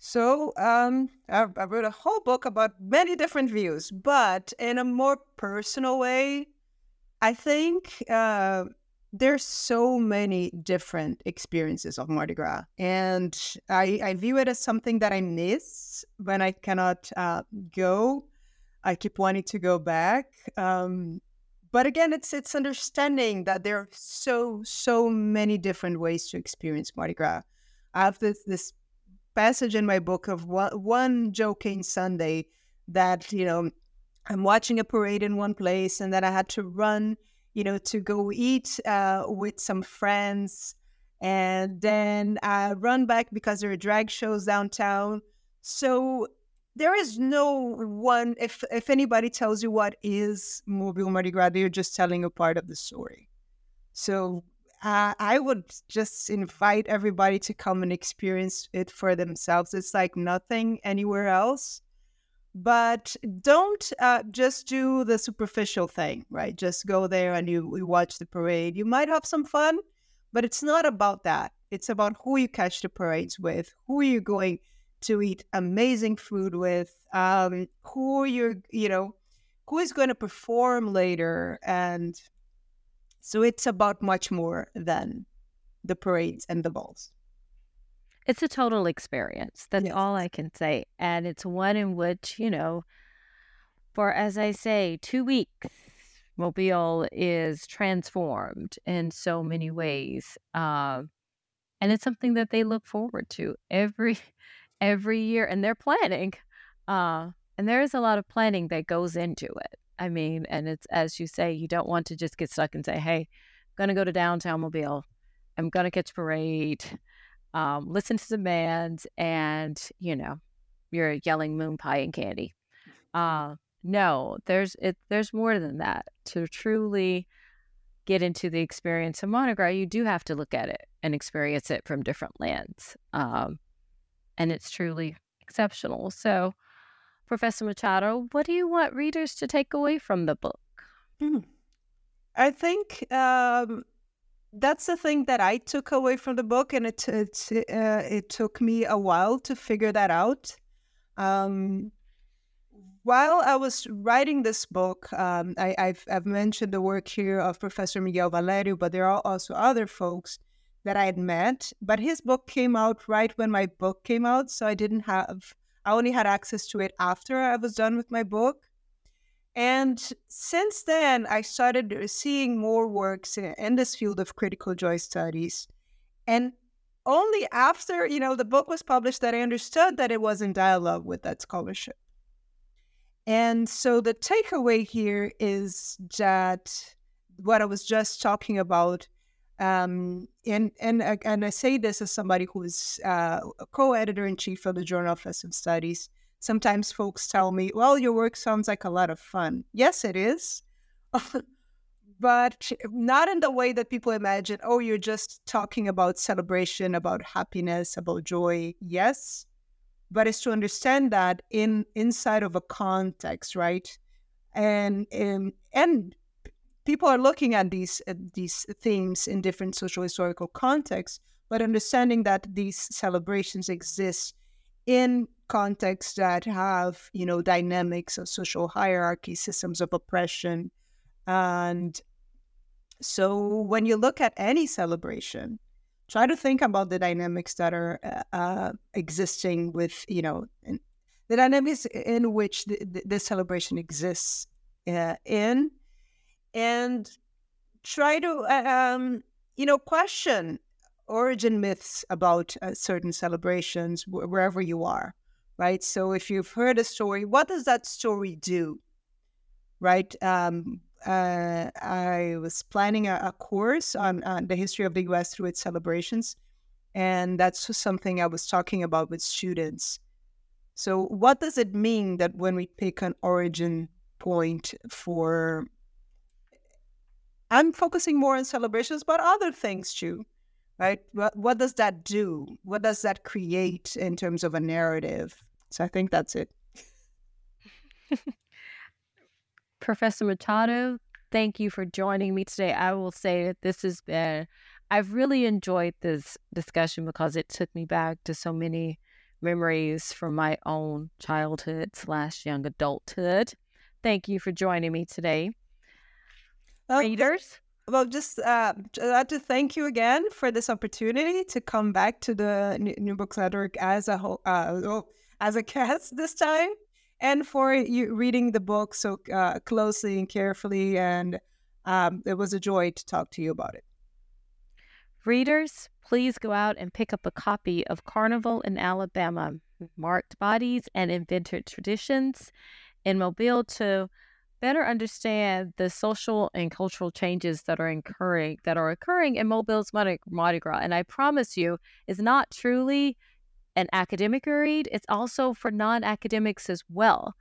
So um, I, I, wrote a whole book about many different views, but in a more personal way, I think uh, there's so many different experiences of Mardi Gras, and I, I, view it as something that I miss when I cannot uh, go. I keep wanting to go back. Um, but again, it's it's understanding that there are so so many different ways to experience Mardi Gras. I have this this passage in my book of one, one Joe Cain Sunday that, you know, I'm watching a parade in one place and then I had to run, you know, to go eat uh, with some friends. And then I run back because there are drag shows downtown. So there is no one, if, if anybody tells you what is Mobile Mardi Gras, you're just telling a part of the story. So uh, I would just invite everybody to come and experience it for themselves. It's like nothing anywhere else. But don't uh, just do the superficial thing, right? Just go there and you, you watch the parade. You might have some fun, but it's not about that. It's about who you catch the parades with, who you're going to eat amazing food with, um, who you're, you know, who is going to perform later, and so it's about much more than the parades and the balls. It's a total experience. That's yes. all I can say. And it's one in which, you know, for as I say, two weeks, Mobile is transformed in so many ways. Um, and it's something that they look forward to every every year and they're planning. Uh, and there is a lot of planning that goes into it. I mean, and it's as you say, you don't want to just get stuck and say, "Hey, I'm gonna go to downtown Mobile. I'm gonna catch a parade, um, listen to the bands, and you know, you're yelling moon pie and candy." Uh, no, there's it. There's more than that to truly get into the experience of Mardi You do have to look at it and experience it from different lands, um, and it's truly exceptional. So Professor Machado, what do you want readers to take away from the book? Mm. I think um, that's the thing that I took away from the book, and it it, uh, it took me a while to figure that out. Um, while I was writing this book, um, I, have I've mentioned the work here of Professor Miguel Valerio, but there are also other folks that I had met. But his book came out right when my book came out, so I didn't have I only had access to it after I was done with my book. And since then, I started seeing more works in, in this field of critical joy studies. And only after, you know, the book was published that I understood that it was in dialogue with that scholarship. And so the takeaway here is that what I was just talking about um, and and uh, and I say this as somebody who is uh, a co-editor in chief of the Journal of Festive Studies. Sometimes folks tell me, "Well, your work sounds like a lot of fun." Yes, it is, but not in the way that people imagine. Oh, you're just talking about celebration, about happiness, about joy. Yes, but it's to understand that in inside of a context, right? And and and people are looking at these uh, these themes in different social historical contexts, but understanding that these celebrations exist in contexts that have you know dynamics of social hierarchy, systems of oppression, and so when you look at any celebration, try to think about the dynamics that are uh, uh existing with you know the dynamics in which the, the, the celebration exists uh, in and try to uh, um, you know question origin myths about uh, certain celebrations wherever you are right? So if you've heard a story what does that story do right? Um, uh, i was planning a, a course on, on, the history of the us through its celebrations and that's something i was talking about with students. So what does it mean that when we pick an origin point for I'm focusing more on celebrations, but other things too, right? What, what does that do? What does that create in terms of a narrative? So I think that's it. Professor Machado, thank you for joining me today. I will say that this has been, I've really enjoyed this discussion because it took me back to so many memories from my own childhood slash young adulthood. Thank you for joining me today readers? Well, just uh, I'd to thank you again for this opportunity to come back to the New Books Network as a whole, uh, oh, as a guest this time, and for you reading the book so uh, closely and carefully. And um, it was a joy to talk to you about it. Readers, please go out and pick up a copy of Carnival in Alabama: Marked Bodies and Invented Traditions in Mobile to better understand the social and cultural changes that are occurring that are occurring in Mobile's Mardi Gras. And I promise you, it's not truly an academic read. It's also for non-academics as well.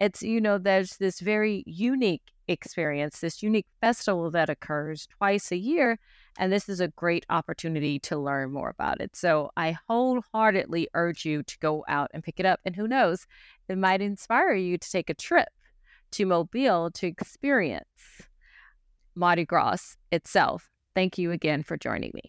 It's you know, there's this very unique experience, this unique festival that occurs twice a year, and this is a great opportunity to learn more about it. So I wholeheartedly urge you to go out and pick it up. And who knows, it might inspire you to take a trip to Mobile to experience Mardi Gras itself. Thank you again for joining me.